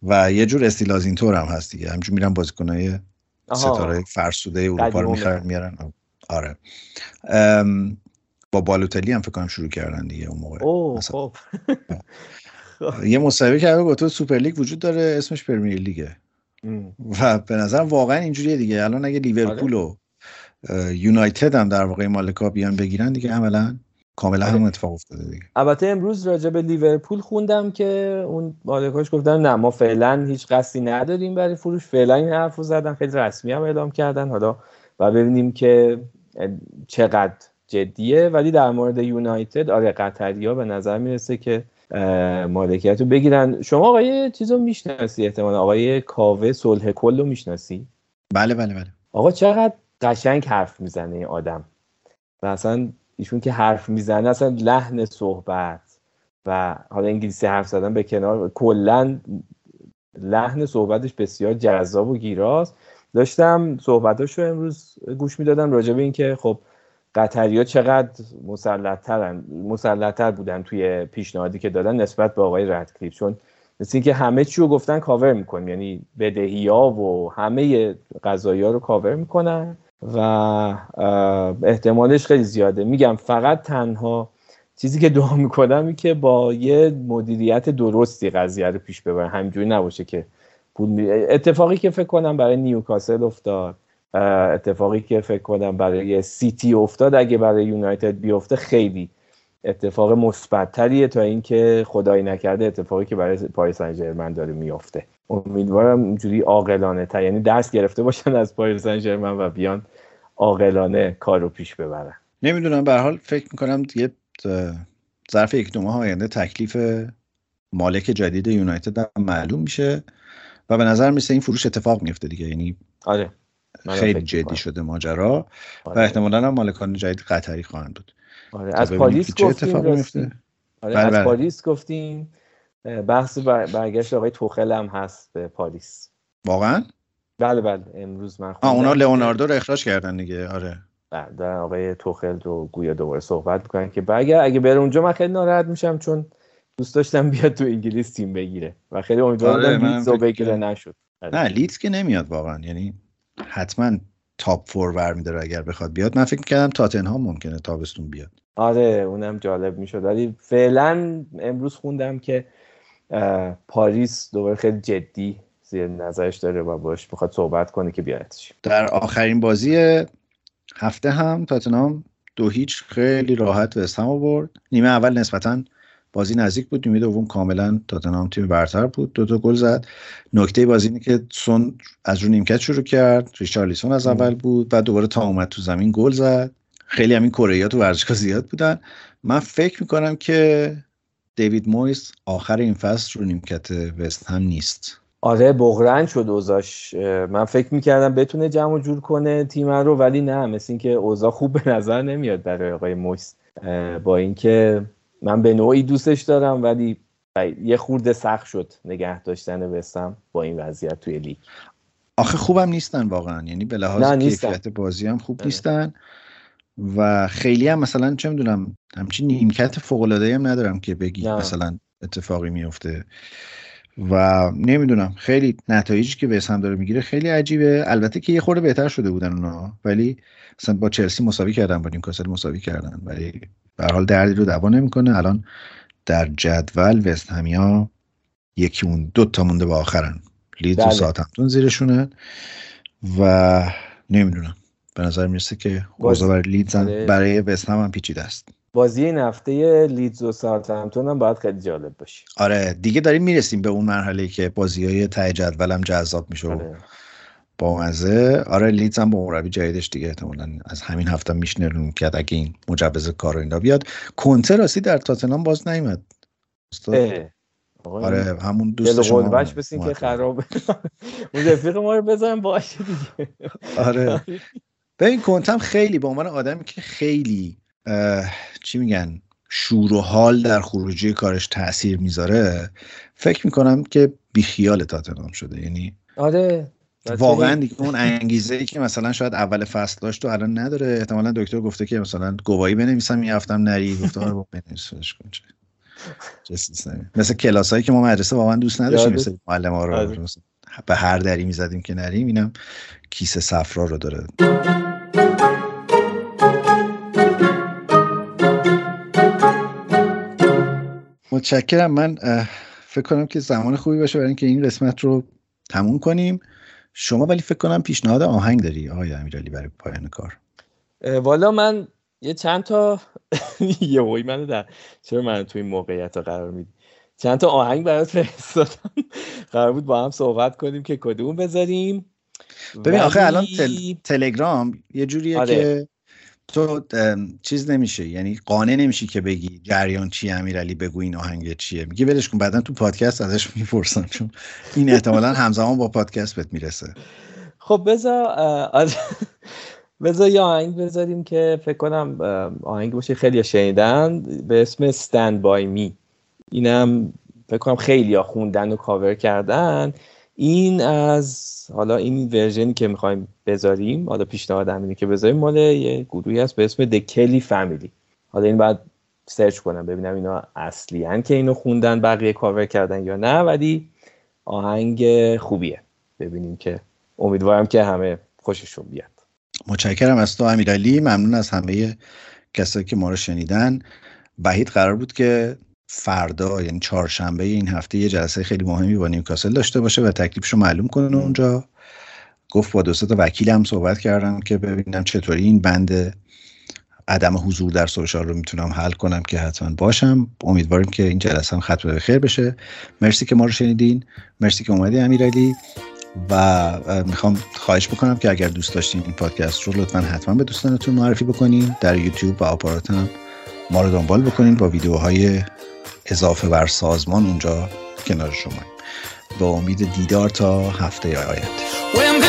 و یه جور استیل اینطور هم هست دیگه همجور میرن بازیکنای. ستاره فرسوده اروپا رو می‌خرن. میارن آره با بالوتلی هم فکر کنم شروع کردن دیگه اون موقع اوه مثلا. خب یه مصاحبه کرده گفت تو سوپر لیگ وجود داره اسمش پرمیر لیگه. و به نظرم واقعا اینجوریه دیگه الان اگه لیورپول آره. و یونایتد هم در واقع مالکا بیان بگیرن دیگه عملا کاملا. هم اتفاق افتاده دیگه. البته امروز راجع به لیورپول خوندم که اون مالکاش گفتن نه ما فعلا هیچ قصدی نداریم برای فروش. فعلا این حرف رو زدن خیلی رسمی هم اعلام کردن. حالا و ببینیم که چقدر جدیه. ولی در مورد یونایتد آره قطریا به نظر می‌رسه که مالکیت رو بگیرن. شما آقای چیز رو می‌شناسی احتمال آقای کاوه صلح کل رو می‌شناسی؟ بله بله بله. آقا چقدر قشنگ حرف می‌زنه این آدم. و اصلا ایشون که حرف می‌زنه اصلا لحن صحبت و حالا انگلیسی حرف زدن به کنار کلا لحن صحبتش بسیار جذاب و گیراست. داشتم صحبتاشو امروز گوش می‌دادم راجع به اینکه خب قطریا چقدر مسلطترن مسلطتر بودن توی پیشنهادی که دادن نسبت به آقای ردکلیف چون مثل اینکه همه چی رو گفتن کاور می‌کنیم. یعنی بدهی ها و همه قضایی ها رو کاور می‌کنن. و احتمالش خیلی زیاده. میگم فقط تنها چیزی که دعا می‌کنم این که با یه مدیریت درستی قضیه رو پیش ببرن. همینجوری نباشه که اتفاقی که فکر کنم برای نیوکاسل افتاد اتفاقی که فکر کنم برای سیتی افتاد اگه برای یونایتد بیفته خیلی اتفاق مثبتتریه تا اینکه خدایی نکرده اتفاقی که برای پاریس سن داره میفته امیدوارم اینجوری عاقلانه تر یعنی دست گرفته باشن از پاریس سن ژرمن و بیان عاقلانه کار رو پیش ببرن نمی‌دونم به هر حال فکر می‌کنم دیگه اه، ظرف یک دو ماه آینده تکلیف مالک جدید یونایتد معلوم میشه و به نظر میسه این فروش اتفاق میفته دیگه یعنی آره خیلی جدی. شده ماجرا و آره. احتمالا هم مالکان جدید قطری خواهند بود آره. تا از ببینیم پاریس که چه گفتیم آره بله، از بله. پاریس گفتیم بحث بر- برگشت آقای توخل هم هست به پاریس. واقعا؟ بله بله. امروز من خوندم اونا لئوناردو رو اخراج کردن دیگه. آره. بله، در آقای توخل رو گویا دوباره صحبت می‌کنن که اگر اگه بره اونجا من خیلی ناراحت میشم چون دوست داشتم بیاد تو انگلیس تیم بگیره و خیلی امیدوار آره، لیدز رو بگیره. نشد. آره. نه لیدز که نمیاد واقعا. یعنی حتما تاپ فور برمیداره اگر بخواد بیاد. من فکر کردم تاتنهام ممکنه تابستون بیاد. آره اونم جالب می‌شد. ولی فعلا امروز خوندم که پاریس دوباره خیلی جدی زیر نظرش داره و باش می‌خواد صحبت کنه که بیارتش. در آخرین بازی هفته هم تاتنهام دو هیچ خیلی راحت و هم آورد. نیمه اول نسبتا بازی نزدیک بود. نیمه دوم کاملا تاتنهام تیم برتر بود. دو تا گل زد. نکته بازی اینه که سون از رو نیمکت شروع کرد. ریچارلیسون از اول بود. بعد دوباره تا اومد تو زمین گل زد. خیلی همین کره تو ورزشگاه زیاد بودن. من فکر می‌کنم که دیوید مویس آخر این فصل رو نیمکت وست هم نیست. آره بغرن شد اوزاش. من فکر می‌کردم بتونه جمع جور کنه تیم رو ولی نه مثل اینکه اوزا خوب به نظر نمیاد برای آقای مویس. با اینکه من به نوعی دوستش دارم ولی یه خورده سخت شد نگه داشتن وستم با این وضعیت توی لیگ. آخه خوبم نیستن واقعا. یعنی به لحاظ کیفیت بازی هم خوب نیستن. و خیلی هم مثلا چه می‌دونم همچین نیمکت فوق العاده هم ندارم که بگی مثلا اتفاقی میفته و نمی‌دونم خیلی نتایجی که وست هم داره می‌گیره خیلی عجیبه. البته که یه خورده بهتر شده بودن اونا ولی مثلا با چلسی مساوی کردن با نیوکاسل مساوی کردن. ولی به حال دردی رو دوا نمی‌کنه. الان در جدول وست همیا یکی اون دو تا مونده با آخرن. لیدز و بله. ساعتمتون زیرشونه. و نمی‌دونم. به نظر می‌رسه که اوضاع برای لیدز آره. برای وست هم, هم پیچیده است. بازی این هفته لیدز و ساعتمتون هم باید خیلی جالب باشه. آره دیگه داریم می‌رسیم به اون مرحله که بازی های ته جدول هم جذاب میشه آره. با مزه آره لیدز هم با مربی جدیدش دیگه احتمالاً از همین هفته میشنه کرد اگه این مجوز کار اینا بیاد. کنته راستی در تاتنهام باز نیومد. آره همون دوست شما بش بسین که خرابه اون رفیق ما رو بذارم باشه دیگه. آره. ببین کنتم خیلی به عنوان آدمی که خیلی چی میگن شور و حال در خروجی کارش تاثیر می‌ذاره فکر می‌کنم که بیخیال تاتنهام شده. یعنی آره. واقعا دیگه اون انگیزه ای که مثلا شاید اول فصل داشت و الان نداره. احتمالا دکتر گفته که مثلا گواهی بنویسم یه هفتم نری. گفته آره بنویسش کن مثل کلاس هایی که ما مدرسه واقعا دوست نداشتیم مثل معلم ها رو. به هر دری می‌زدیم که نریم اینم کیسه صفرا رو داره. متشکرم. من فکر کنم که زمان خوبی باشه برای اینکه این قسمت رو تموم کنیم. شما ولی فکر کنم پیشنهاد آهنگ داری آقای امیرعلی برای پایان کار. والا من یه چند تا یه وای منو در چرا من تو این موقعیت ها قرار میدی؟ چند تا آهنگ برات فرستادم. قرار بود با هم صحبت کنیم که کدوم بذاریم. ببین آخه الان تلگرام یه جوریه آره. که تو چیز نمیشه. یعنی قانع نمیشی که بگی جریان چی امیرعلی بگو این آهنگ چیه. میگه ولش کن بعدا تو پادکست ازش می‌پرسم چون این احتمالا همزمان با پادکست بهت می‌رسه. خب بذار آره. بذار یه آهنگ بذاریم که فکر کنم آهنگ باشه خیلی شنیدن. به اسم stand by me. اینم فکر کنم خیلی خوندن و کاور کردن. این از حالا این version ی که می‌خوایم بذاریم حالا پیشنهادم اینه که بذاریم مال یه گروهی هست به اسم The Kelly Family. حالا این باید search کنم ببینم اینا اصلی که اینو خوندن بقیه کاور کردن یا نه ولی آهنگ خوبیه. ببینیم که امیدوارم که همه خوششون بیاد. متشکرم از تو امیرعلی. ممنون از همه کسایی که ما رو شنیدن. وحید قرار بود که فردا یعنی چهارشنبه این هفته یه جلسه خیلی مهمی با نیوکاسل داشته باشه و تکلیفش رو معلوم کنه اونجا. گفت با دو تا وکیل هم صحبت کردم که ببینم چطوری این بند عدم حضور در سوشال رو می‌تونم حل کنم که حتما باشم. امیدواریم که این جلسه هم ختم به خیر بشه. مرسی که ما رو شنیدین. مرسی که اومدی امیرعلی. و می‌خوام خواهش بکنم که اگر دوست داشتین این پادکست رو لطفا حتما به دوستانتون معرفی بکنین در یوتیوب و آپارات هم ما رو دنبال بکنین با ویدیوهای اضافه بر سازمان اونجا کنار شما. با امید دیدار تا هفته آینده.